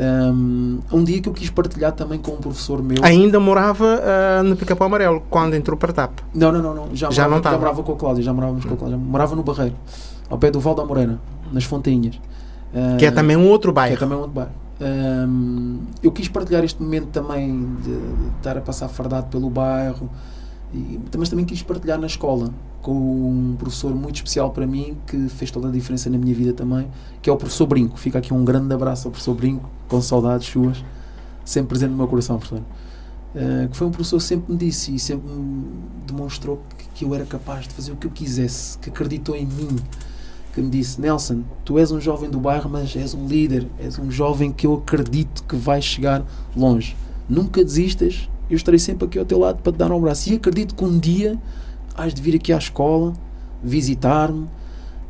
um, um, dia que eu quis partilhar também com um professor meu. Ainda morava uh, no Pica-Pau Amarelo quando entrou para a TAP? Não, não, não. não. Já, já, morava, não já morava com a Cláudia, já morávamos com a Cláudia. Morava no Barreiro, ao pé do Val da Morena, nas Fontainhas. Uh, que é também um outro bairro. Que é também um outro bairro. Um, eu quis partilhar este momento também de, de estar a passar fardado pelo bairro, e, mas também quis partilhar na escola com um professor muito especial para mim que fez toda a diferença na minha vida também, que é o professor Brinco. Fica aqui um grande abraço ao professor Brinco, com saudades suas, sempre presente no meu coração, professor. Uh, que foi um professor que sempre me disse e sempre me demonstrou que, que, eu era capaz de fazer o que eu quisesse, que acreditou em mim, que me disse: Nelson, tu és um jovem do bairro, mas és um líder, és um jovem que eu acredito que vai chegar longe. Nunca desistas, eu estarei sempre aqui ao teu lado para te dar um abraço. E acredito que um dia has de vir aqui à escola, visitar-me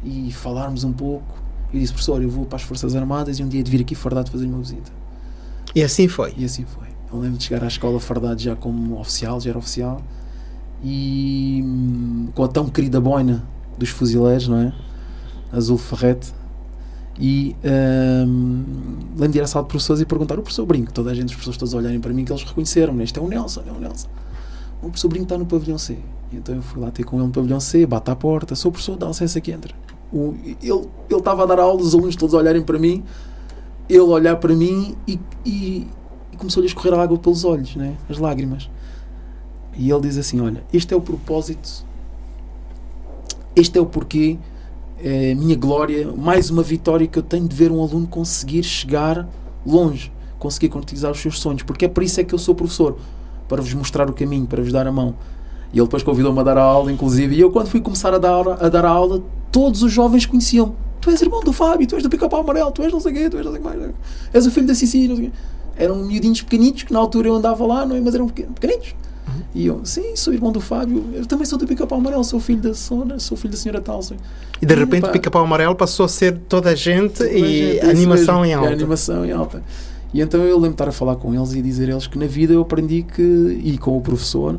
e falarmos um pouco. Eu disse, professor, eu vou para as Forças Armadas e um dia de vir aqui fardado fazer uma visita. E assim foi? E assim foi. Eu lembro de chegar à escola fardado já como oficial, já era oficial, e hum, com a tão querida boina dos fuzileiros, não é? Azul Ferrete. E hum, lembro de ir à sala de professores e perguntar o professor Brinco. Toda a gente, os professores todos olharem para mim, que eles reconheceram-me. Este é o Nelson, é o Nelson. O professor Brinco está no pavilhão C. Então eu fui lá ter com ele no pavilhão C, bate à porta, sou professor, dá licença que entra. O, ele estava a dar aula, os alunos todos olharem para mim, ele olhar para mim e, e, e começou-lhe a escorrer a água pelos olhos, né? as lágrimas. E ele diz assim: Olha, este é o propósito, este é o porquê, é a minha glória, mais uma vitória que eu tenho de ver um aluno conseguir chegar longe, conseguir concretizar os seus sonhos, porque é por isso é que eu sou professor, para vos mostrar o caminho, para vos dar a mão. E ele depois convidou-me a dar a aula, inclusive. E eu, quando fui começar a dar, a dar a aula, todos os jovens conheciam-me. Tu és irmão do Fábio, tu és do Pica-Pau Amarelo, tu és não sei o quê, tu és não sei o mais. És o filho da Cici, não sei quê. Eram miudinhos pequenitos que na altura eu andava lá, não é? Mas eram pequenitos. E eu, sim, sou irmão do Fábio, eu também sou do Pica-Pau Amarelo, sou filho da Sona, sou filho da senhora tal. E de repente o Pica-Pau Amarelo passou a ser toda a gente toda e a gente, animação em alta. Animação em alta. E então eu lembro de estar a falar com eles e dizer a eles que na vida eu aprendi que, e com o professor,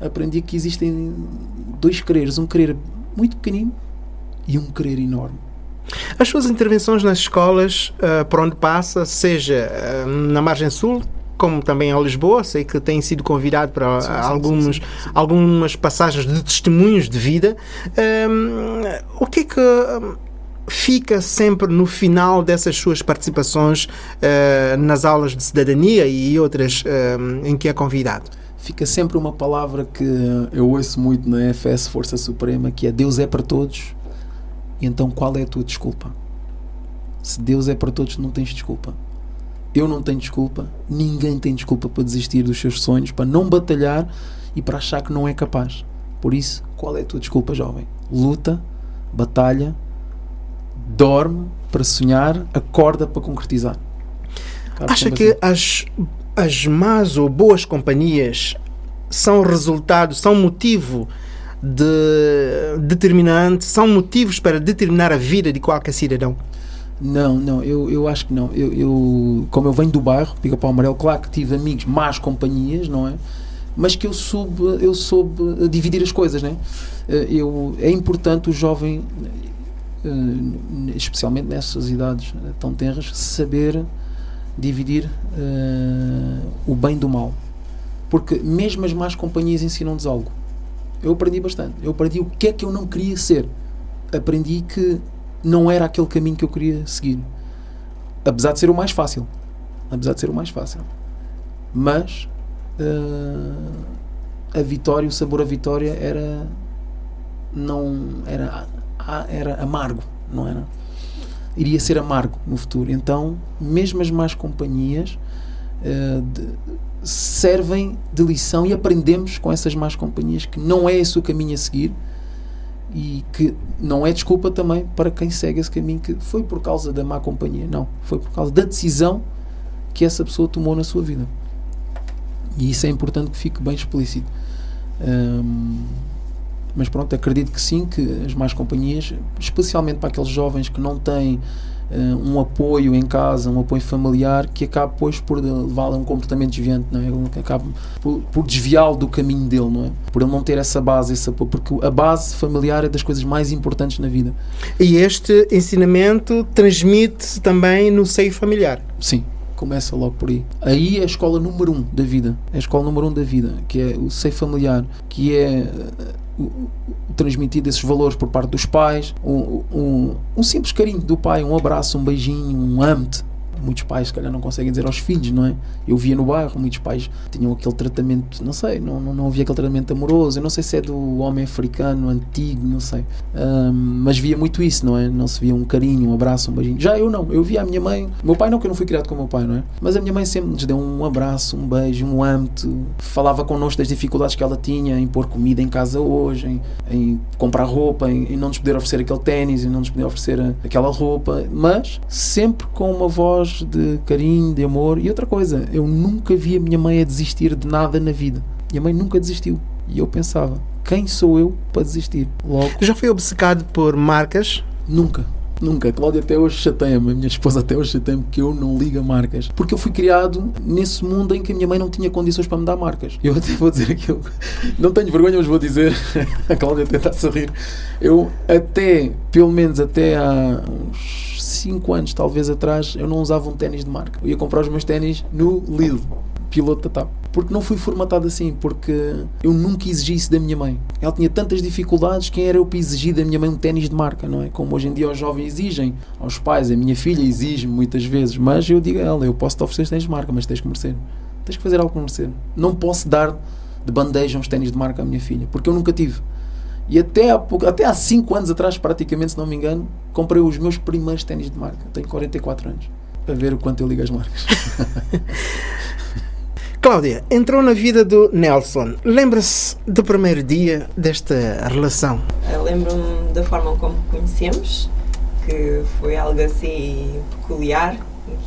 aprendi que existem dois quereres, um querer muito pequenino e um querer enorme. As suas intervenções nas escolas, uh, por onde passa, seja uh, na margem sul, como também em Lisboa, sei que tem sido convidado para sim, alguns, sim, sim, algumas passagens de testemunhos de vida. Um, o que é que fica sempre no final dessas suas participações uh, nas aulas de cidadania e outras uh, em que é convidado? Fica sempre uma palavra que eu ouço muito na FS Força Suprema, que é Deus é para todos, então qual é a tua desculpa? Se Deus é para todos, não tens desculpa. Eu não tenho desculpa, ninguém tem desculpa para desistir dos seus sonhos, para não batalhar e para achar que não é capaz. Por isso, qual é a tua desculpa, jovem? Luta, batalha, dorme para sonhar, acorda para concretizar. Acha que as, as más ou boas companhias são resultado, são motivo de determinante, são motivos para determinar a vida de qualquer cidadão? Não, não, eu, eu acho que não. Eu, eu, como eu venho do bairro, Pica Pau Amarelo, claro que tive amigos, más companhias, não é? Mas que eu soube, eu soube dividir as coisas, né? Eu, é importante o jovem eh, especialmente nessas idades eh, tão tenras, saber dividir uh, o bem do mal. Porque mesmo as más companhias ensinam-nos algo. Eu aprendi bastante. Eu aprendi o que é que eu não queria ser. Aprendi que não era aquele caminho que eu queria seguir. Apesar de ser o mais fácil. Apesar de ser o mais fácil. Mas uh, a vitória, o sabor a vitória era não era era amargo, não era? Iria ser amargo no futuro. Então, mesmo as más companhias uh, de, servem de lição e aprendemos com essas más companhias que não é esse o caminho a seguir e que não é desculpa também para quem segue esse caminho que foi por causa da má companhia, não, foi por causa da decisão que essa pessoa tomou na sua vida. E isso é importante que fique bem explícito. Mas pronto, acredito que sim, que as mais companhias, especialmente para aqueles jovens que não têm um apoio em casa, um apoio familiar, que acaba depois por levá-lo a um comportamento desviante, não é? que acaba por, por desviá-lo do caminho dele, não é? Por ele não ter essa base, esse apoio, porque a base familiar é das coisas mais importantes na vida. E este ensinamento transmite-se também no seio familiar? Sim, começa logo por aí. Aí é a escola número um da vida, é a escola número um da vida, que é o seio familiar, que é transmitido esses valores por parte dos pais, um, um, um simples carinho do pai, um abraço, um beijinho, um ame-te, muitos pais se calhar não conseguem dizer aos filhos, não é? Eu via no bairro, muitos pais tinham aquele tratamento, não sei, não, não, não havia aquele tratamento amoroso, eu não sei se é do homem africano antigo, não sei, um, mas via muito isso, não é? Não se via um carinho, um abraço, um beijinho. Já eu não, eu via a minha mãe, meu pai não, que eu não fui criado com o meu pai, não é? Mas a minha mãe sempre nos deu um abraço, um beijo, um âmbito, falava connosco das dificuldades que ela tinha em pôr comida em casa hoje, em, em comprar roupa, em, em não nos poder oferecer aquele ténis, em não nos poder oferecer aquela roupa, mas sempre com uma voz de carinho, de amor. E outra coisa, eu nunca vi a minha mãe a desistir de nada na vida. Minha mãe nunca desistiu. E eu pensava, quem sou eu para desistir? Logo. Já foi obcecado por marcas? Nunca. Nunca. A Cláudia até hoje chateia-me, a minha esposa até hoje chateia-me que eu não ligo a marcas. Porque eu fui criado nesse mundo em que a minha mãe não tinha condições para me dar marcas. Eu até vou dizer aquilo. (laughs) Não tenho vergonha, mas vou dizer. (laughs) a Cláudia até está a sorrir. Eu até, pelo menos até há uns 5 anos, talvez atrás, eu não usava um ténis de marca. Eu ia comprar os meus ténis no Lidl, piloto da TAP. Porque não fui formatado assim, porque eu nunca exigi isso da minha mãe. Ela tinha tantas dificuldades, quem era eu para exigir da minha mãe um ténis de marca, não é? Como hoje em dia os jovens exigem, aos pais, a minha filha exige muitas vezes, mas eu digo a ela, eu posso te oferecer ténis de marca, mas tens que merecer. Tens que fazer algo para merecer. Não posso dar de bandeja uns ténis de marca à minha filha, porque eu nunca tive. E até há, pouco, até há 5 anos atrás, praticamente, se não me engano, comprei os meus primeiros ténis de marca. Tenho 44 anos. Para ver o quanto eu ligo as marcas. (laughs) Cláudia, entrou na vida do Nelson. Lembra-se do primeiro dia desta relação? Lembro-me da forma como conhecemos, que foi algo assim peculiar,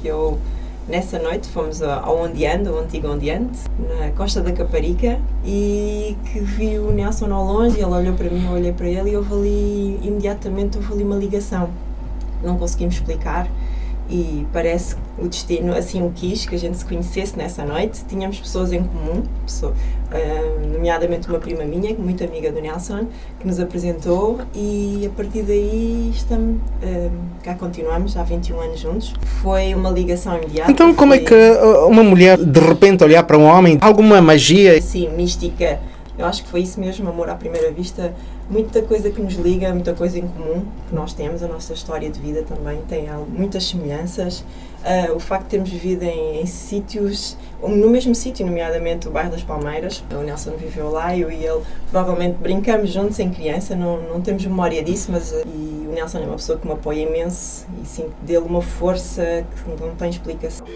que eu Nessa noite fomos ao Ondeando, ao antigo Ondeante, na costa da Caparica, e que vi o Nelson ao longe, ele olhou para mim, eu olhei para ele e houve ali, imediatamente houve ali uma ligação. Não conseguimos explicar e parece que o destino assim o quis, que a gente se conhecesse nessa noite. Tínhamos pessoas em comum, pessoa, uh, nomeadamente uma prima minha, muito amiga do Nelson, que nos apresentou e a partir daí estamos, uh, cá continuamos, há 21 anos juntos. Foi uma ligação imediata. Então como é foi... é que uma mulher de repente olhar para um homem, alguma magia? Sim, mística. Eu acho que foi isso mesmo, amor à primeira vista muita coisa que nos liga, muita coisa em comum que nós temos, a nossa história de vida também tem muitas semelhanças. Uh, o facto de termos vivido em, em sítios, no mesmo sítio, nomeadamente o bairro das Palmeiras, o Nelson viveu lá, eu e ele provavelmente brincamos juntos em criança, não, não temos memória disso, mas uh, e o Nelson é uma pessoa que me apoia imenso e sinto dele uma força que não tem explicação.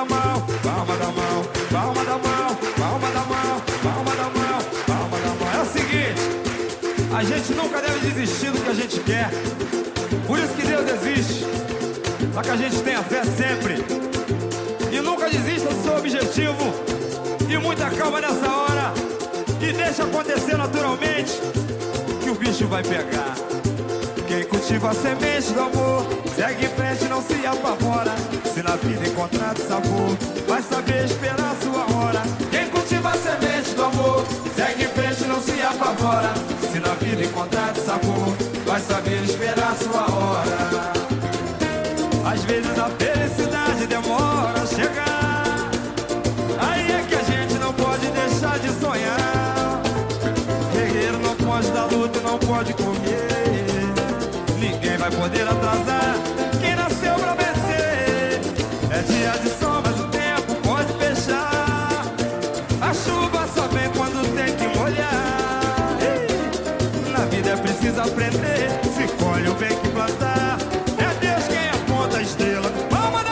Da mão, da mão, da mão, da mão, da mão. É o seguinte, a gente nunca deve desistir do que a gente quer. Por isso que Deus existe. Para que a gente tenha fé sempre. E nunca desista do seu objetivo. E muita calma nessa hora. E deixa acontecer naturalmente. Que o bicho vai pegar. Quem cultiva a semente do amor Segue em frente, não se apavora. Se na vida encontrar sabor Vai saber esperar sua hora. Quem cultiva a semente do amor Segue em frente, não se apavora. Se na vida encontrar sabor Vai saber esperar sua hora. Às vezes a felicidade demora a chegar. Aí é que a gente não pode deixar de sonhar. Guerreiro não pode dar luta, não pode comer poder atrasar quem nasceu pra vencer. É dia de sol, mas o tempo pode fechar. A chuva só vem quando tem que molhar. Na vida é preciso aprender. Se colhe o bem que plantar. É Deus quem aponta a estrela. Palma da!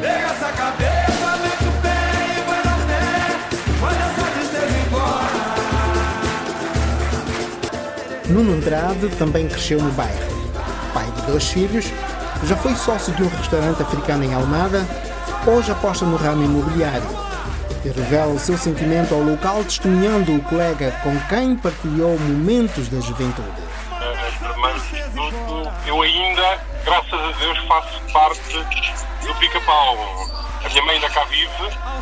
Pega essa cabeça. Nuno Andrade também cresceu no bairro dois filhos, já foi sócio de um restaurante africano em Almada, hoje aposta no ramo imobiliário. E revela o seu sentimento ao local, testemunhando o colega com quem partilhou momentos da juventude. eu ainda, graças a Deus, faço parte do pica-pau. A minha mãe ainda cá vive,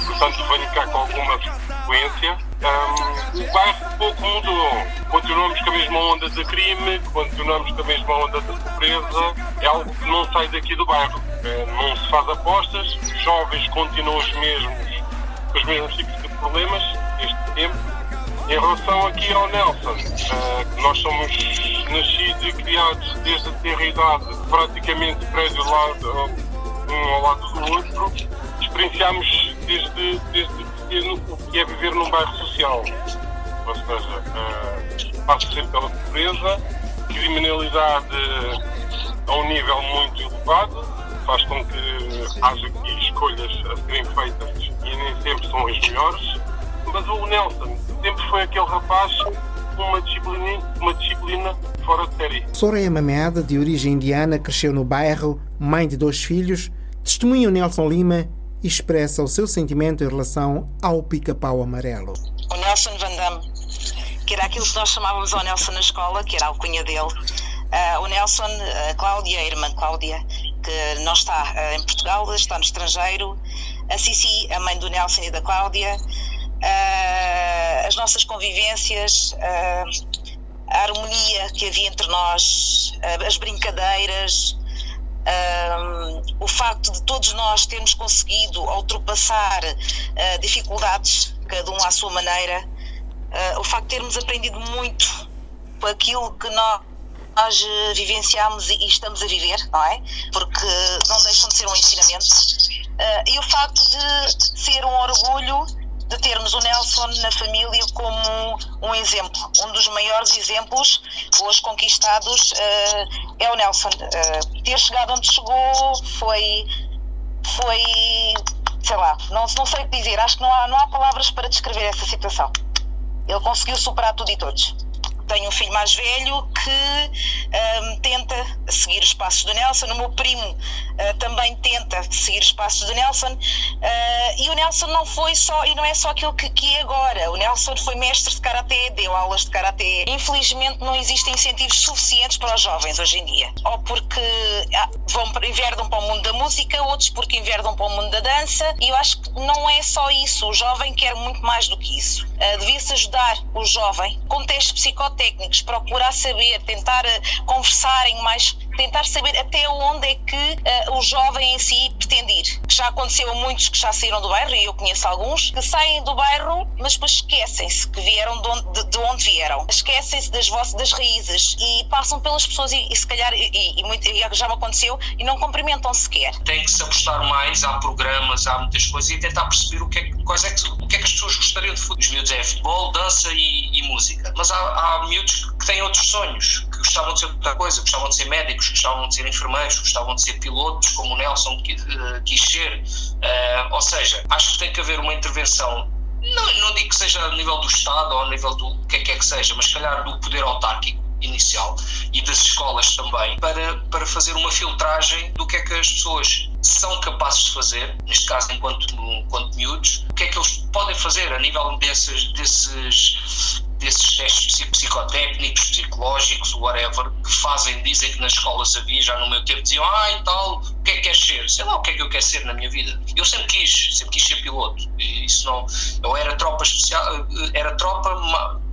portanto venho cá com alguma um, o bairro pouco mudou. Continuamos com a mesma onda de crime, continuamos com a mesma onda de pobreza. É algo que não sai daqui do bairro. É, não se faz apostas, os jovens continuam os mesmos, os mesmos tipos de problemas este tempo. Em relação aqui ao Nelson, uh, nós somos nascidos e criados desde a terra idade, praticamente prédio lado, um ao lado do outro. Experienciamos desde, desde o que é viver num bairro social. Ou seja, uh, passa sempre pela pobreza, criminalidade a um nível muito elevado, faz com que haja aqui escolhas a serem feitas e nem sempre são as melhores. Mas o Nelson sempre foi aquele rapaz com uma disciplina, uma disciplina fora de série. Soraya Mamed, de origem indiana, cresceu no bairro, mãe de dois filhos, testemunha o Nelson Lima expressa o seu sentimento em relação ao pica-pau amarelo. O Nelson Van Damme, que era aquilo que nós chamávamos ao Nelson na escola, que era a alcunha dele. Uh, o Nelson, a Cláudia, a irmã Cláudia, que não está uh, em Portugal, está no estrangeiro. A Cici, a mãe do Nelson e da Cláudia. Uh, as nossas convivências, a harmonia que havia entre nós, as brincadeiras, um, o facto de todos nós termos conseguido ultrapassar uh, dificuldades, cada um à sua maneira, uh, o facto de termos aprendido muito com aquilo que nós nós vivenciamos e estamos a viver, não é? Porque não deixam de ser um ensinamento. Uh, e o facto de ser um orgulho de termos o Nelson na família como um exemplo. Um dos maiores exemplos hoje conquistados uh, é o Nelson. Uh, ter chegado onde chegou foi, foi sei lá, não, não sei o que dizer, acho que não há, não há palavras para descrever essa situação. Ele conseguiu superar tudo e todos. Tenho um filho mais velho que um, tenta seguir os passos do Nelson, o meu primo uh, também tenta seguir os passos do Nelson, uh, e o Nelson não foi só, e não é só aquilo que, que é agora, o Nelson foi mestre de Karaté, deu aulas de Karaté. Infelizmente não existem incentivos suficientes para os jovens hoje em dia, ou porque ah, vão, enverdam para o mundo da música, outros porque enverdam para o mundo da dança, e eu acho que não é só isso, o jovem quer muito mais do que isso. Uh, Devia-se ajudar o jovem. Com testes psicotécnicos, procurar saber, tentar uh, conversarem mais, tentar saber até onde é que uh, o jovem em si pretende ir. Já aconteceu a muitos que já saíram do bairro, e eu conheço alguns, que saem do bairro, mas depois esquecem-se que vieram de onde, de, de onde vieram. Esquecem-se das, vossas, das raízes e passam pelas pessoas e, e se calhar, e, e, muito, já me aconteceu, e não cumprimentam sequer. Tem que se apostar mais, há programas, há muitas coisas, e tentar perceber o que é, quais é que, o que, é que as pessoas gostariam de fazer. Os miúdos é futebol, dança e, e música. Mas há, há miúdos que têm outros sonhos, gostavam de ser outra coisa, gostavam de ser médicos, gostavam de ser enfermeiros, gostavam de ser pilotos, como o Nelson uh, quis ser. Uh, ou seja, acho que tem que haver uma intervenção. Não, não digo que seja a nível do Estado ou a nível do que é que, é que seja, mas se calhar do poder autárquico inicial e das escolas também para, para fazer uma filtragem do que é que as pessoas são capazes de fazer, neste caso enquanto, enquanto miúdos, o que é que eles podem fazer a nível desses, desses, desses testes psicotécnicos, psicológicos, whatever, que fazem, dizem que nas escolas havia, já no meu tempo diziam, ah e tal, o que é que queres ser? Sei lá o que é que eu quero ser na minha vida. Eu sempre quis, sempre quis ser piloto. E isso não, eu era tropa especial, era tropa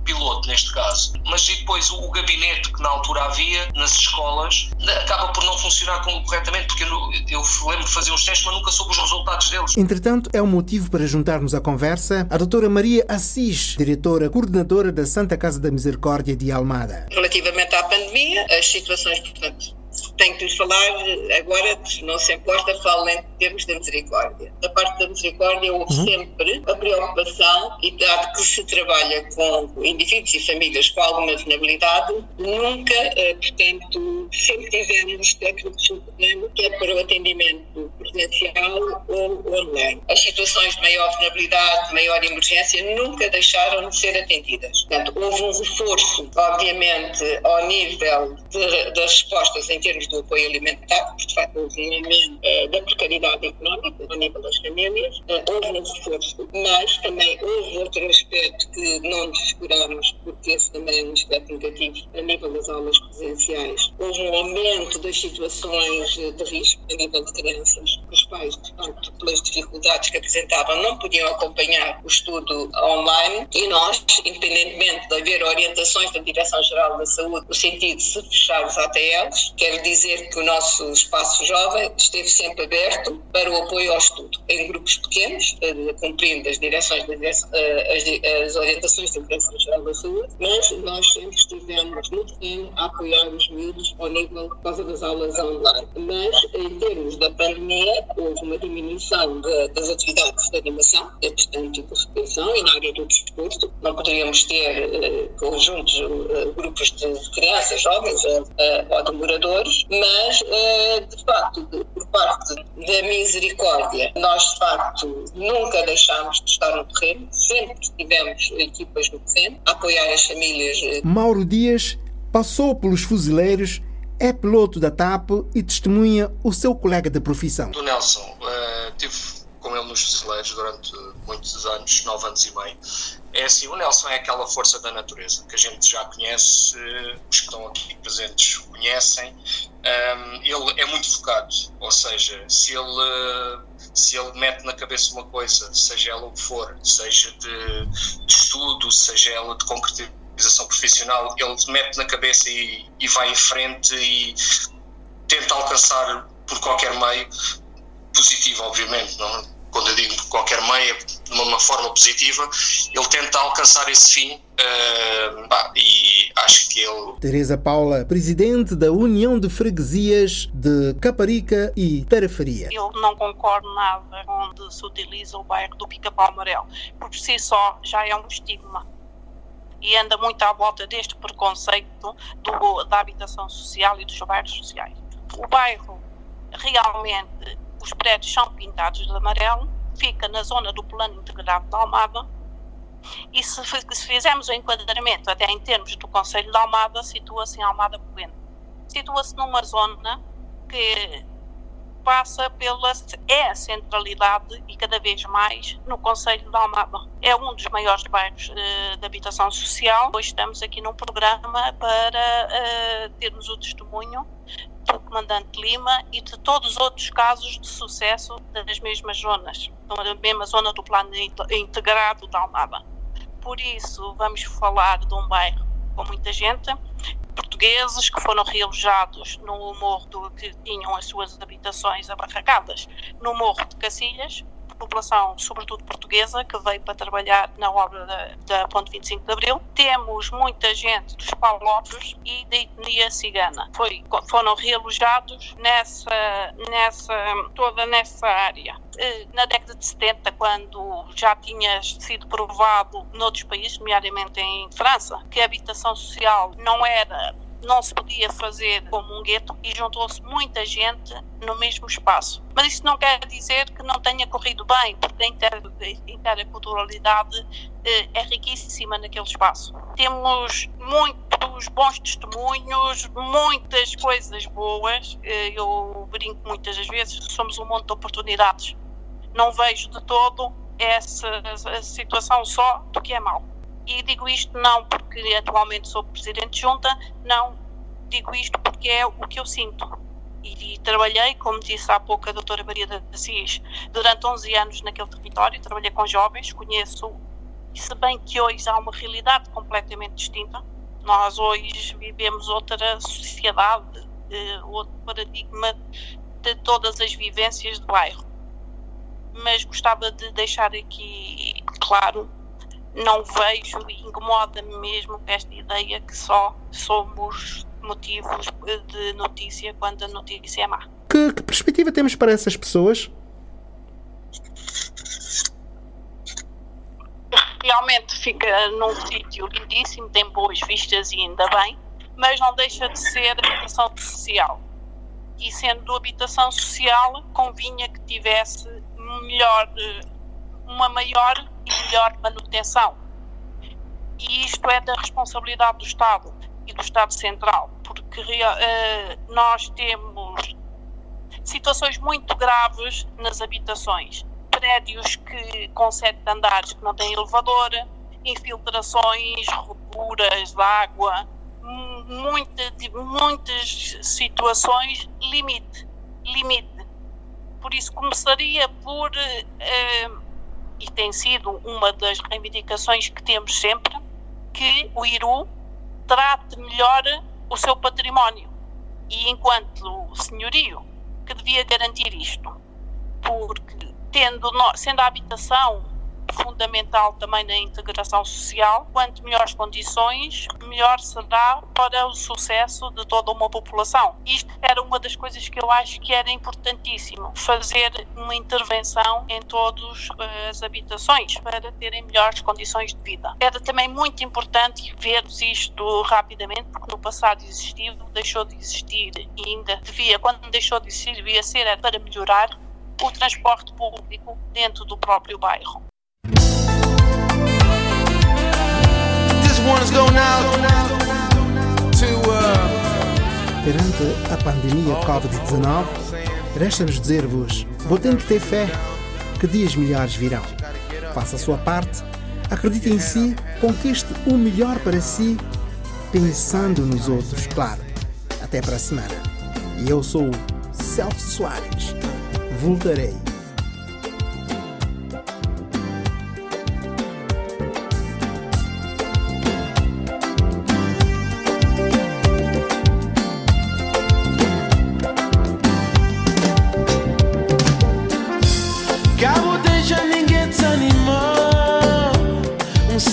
piloto neste caso. Mas e depois o, gabinete que na altura havia nas escolas acaba por não funcionar corretamente, porque eu, eu lembro de fazer uns testes, mas nunca soube os resultados deles. Entretanto, é um motivo para juntarmos à conversa a doutora Maria Assis, diretora coordenadora da Santa Casa da Misericórdia de Almada. Relativamente à pandemia, as situações, portanto, tenho que lhe falar agora, não se importa, falo em termos da misericórdia. Da parte da misericórdia houve uhum. sempre a preocupação e dado que se trabalha com indivíduos e famílias com alguma vulnerabilidade, nunca, eh, portanto, sempre tivemos técnicos supremo, quer para o atendimento presencial ou online. As situações de maior vulnerabilidade, de maior emergência, nunca deixaram de ser atendidas. Portanto, houve um reforço, obviamente, ao nível de, das respostas em termos do apoio alimentar, facto houve um aumento uh, da precariedade económica ao nível das famílias, uh, houve um esforço, mas também houve outro aspecto que não descuramos, porque esse também é um aspecto negativo a nível das aulas presenciais. Houve um aumento das situações de risco a nível de crianças, os pais, facto, pelas dificuldades que apresentavam, não podiam acompanhar o estudo online e nós, independentemente de haver orientações da Direção-Geral da Saúde, no sentido de se fechar os ATLs, quer Quero dizer que o nosso espaço jovem esteve sempre aberto para o apoio ao estudo, em grupos pequenos, eh, cumprindo as direções, eh, as, orientações da Direção-Geral da Saúde, mas nós sempre estivemos muito bem a apoiar os miúdos ao nível por causa das aulas online. Mas, em termos da pandemia, houve uma diminuição de, das atividades de animação, e, portanto, de recuperação, e na área do desporto. Não poderíamos ter uh, conjuntos, grupos de crianças, jovens ou de moradores mas eh, de facto, por parte da misericórdia, nós de facto nunca deixámos de estar no terreno, sempre tivemos equipas no terreno a apoiar as famílias. Eh. Mauro Dias passou pelos fuzileiros é piloto da TAP e testemunha o seu colega de profissão. Do Nelson, uh, tive com ele nos fuzileiros durante muitos anos, nove anos e meio. É assim, o Nelson é aquela força da natureza que a gente já conhece, os que estão aqui presentes conhecem. Um, ele é muito focado, ou seja, se ele, se ele mete na cabeça uma coisa, seja ela o que for, seja de, de estudo, seja ela de concretização profissional, ele mete na cabeça e, e vai em frente e tenta alcançar por qualquer meio positivo, obviamente, não? Quando eu digo qualquer meio, de uma forma positiva, ele tenta alcançar esse fim uh, bah, e acho que ele. Teresa Paula, presidente da União de Freguesias de Caparica e Tarafaria. Eu não concordo nada onde se utiliza o bairro do Pica-Pau Amarelo, por si só já é um estigma e anda muito à volta deste preconceito do, da habitação social e dos bairros sociais. O bairro realmente os prédios são pintados de amarelo, fica na zona do plano integrado da Almada E se, se fizermos o enquadramento até em termos do Conselho de Almada, situa-se em Almada Poente. Situa-se numa zona que passa pela é centralidade e cada vez mais no Conselho de Almada. É um dos maiores bairros uh, de habitação social. Hoje estamos aqui num programa para uh, termos o testemunho do Comandante Lima e de todos os outros casos de sucesso das mesmas zonas, da mesma zona do plano integrado da Almada. Por isso, vamos falar de um bairro com muita gente, portugueses que foram realojados no morro do, que tinham as suas habitações abarracadas no morro de Cacilhas, população, sobretudo portuguesa, que veio para trabalhar na obra da, da Ponte 25 de Abril. Temos muita gente dos palopes e da etnia cigana. Foi, foram realojados nessa, nessa, toda nessa área. Eh, na década de 70, quando já tinha sido provado noutros países, nomeadamente em França, que a habitação social não era não se podia fazer como um gueto e juntou-se muita gente no mesmo espaço. Mas isso não quer dizer que não tenha corrido bem, porque a inter interculturalidade eh, é riquíssima naquele espaço. Temos muitos bons testemunhos, muitas coisas boas. Eh, eu brinco muitas das vezes, somos um monte de oportunidades. Não vejo de todo essa situação só do que é mau. E digo isto não porque atualmente sou presidente de junta, não, digo isto porque é o que eu sinto. E, e trabalhei, como disse há pouco a doutora Maria da Assis, durante 11 anos naquele território, trabalhei com jovens, conheço, e se bem que hoje há uma realidade completamente distinta, nós hoje vivemos outra sociedade, eh, outro paradigma de todas as vivências do bairro. Mas gostava de deixar aqui claro não vejo e incomoda-me mesmo esta ideia que só somos motivos de notícia quando a notícia é má. Que, que perspectiva temos para essas pessoas? Realmente fica num sítio lindíssimo, tem boas vistas e ainda bem, mas não deixa de ser habitação social. E sendo habitação social, convinha que tivesse melhor, uma maior melhor manutenção. E isto é da responsabilidade do Estado e do Estado Central, porque uh, nós temos situações muito graves nas habitações. Prédios que com sete andares que não têm elevador, infiltrações, rupturas de água, muita, muitas situações limite, limite. Por isso começaria por uh, e tem sido uma das reivindicações que temos sempre, que o Iru trate melhor o seu património. E enquanto senhorio que devia garantir isto, porque tendo, sendo a habitação fundamental também na integração social. Quanto melhores condições, melhor será para o sucesso de toda uma população. Isto era uma das coisas que eu acho que era importantíssimo, fazer uma intervenção em todas eh, as habitações para terem melhores condições de vida. Era também muito importante vermos isto rapidamente, porque no passado existiu, deixou de existir e ainda devia, quando deixou de existir, devia ser para melhorar o transporte público dentro do próprio bairro. Perante a pandemia Covid-19, resta-nos dizer-vos: botem que ter fé, que dias melhores virão. Faça a sua parte, acredite em si, conquiste o melhor para si, pensando nos outros, claro. Até para a semana. E eu sou Celso Soares. Voltarei.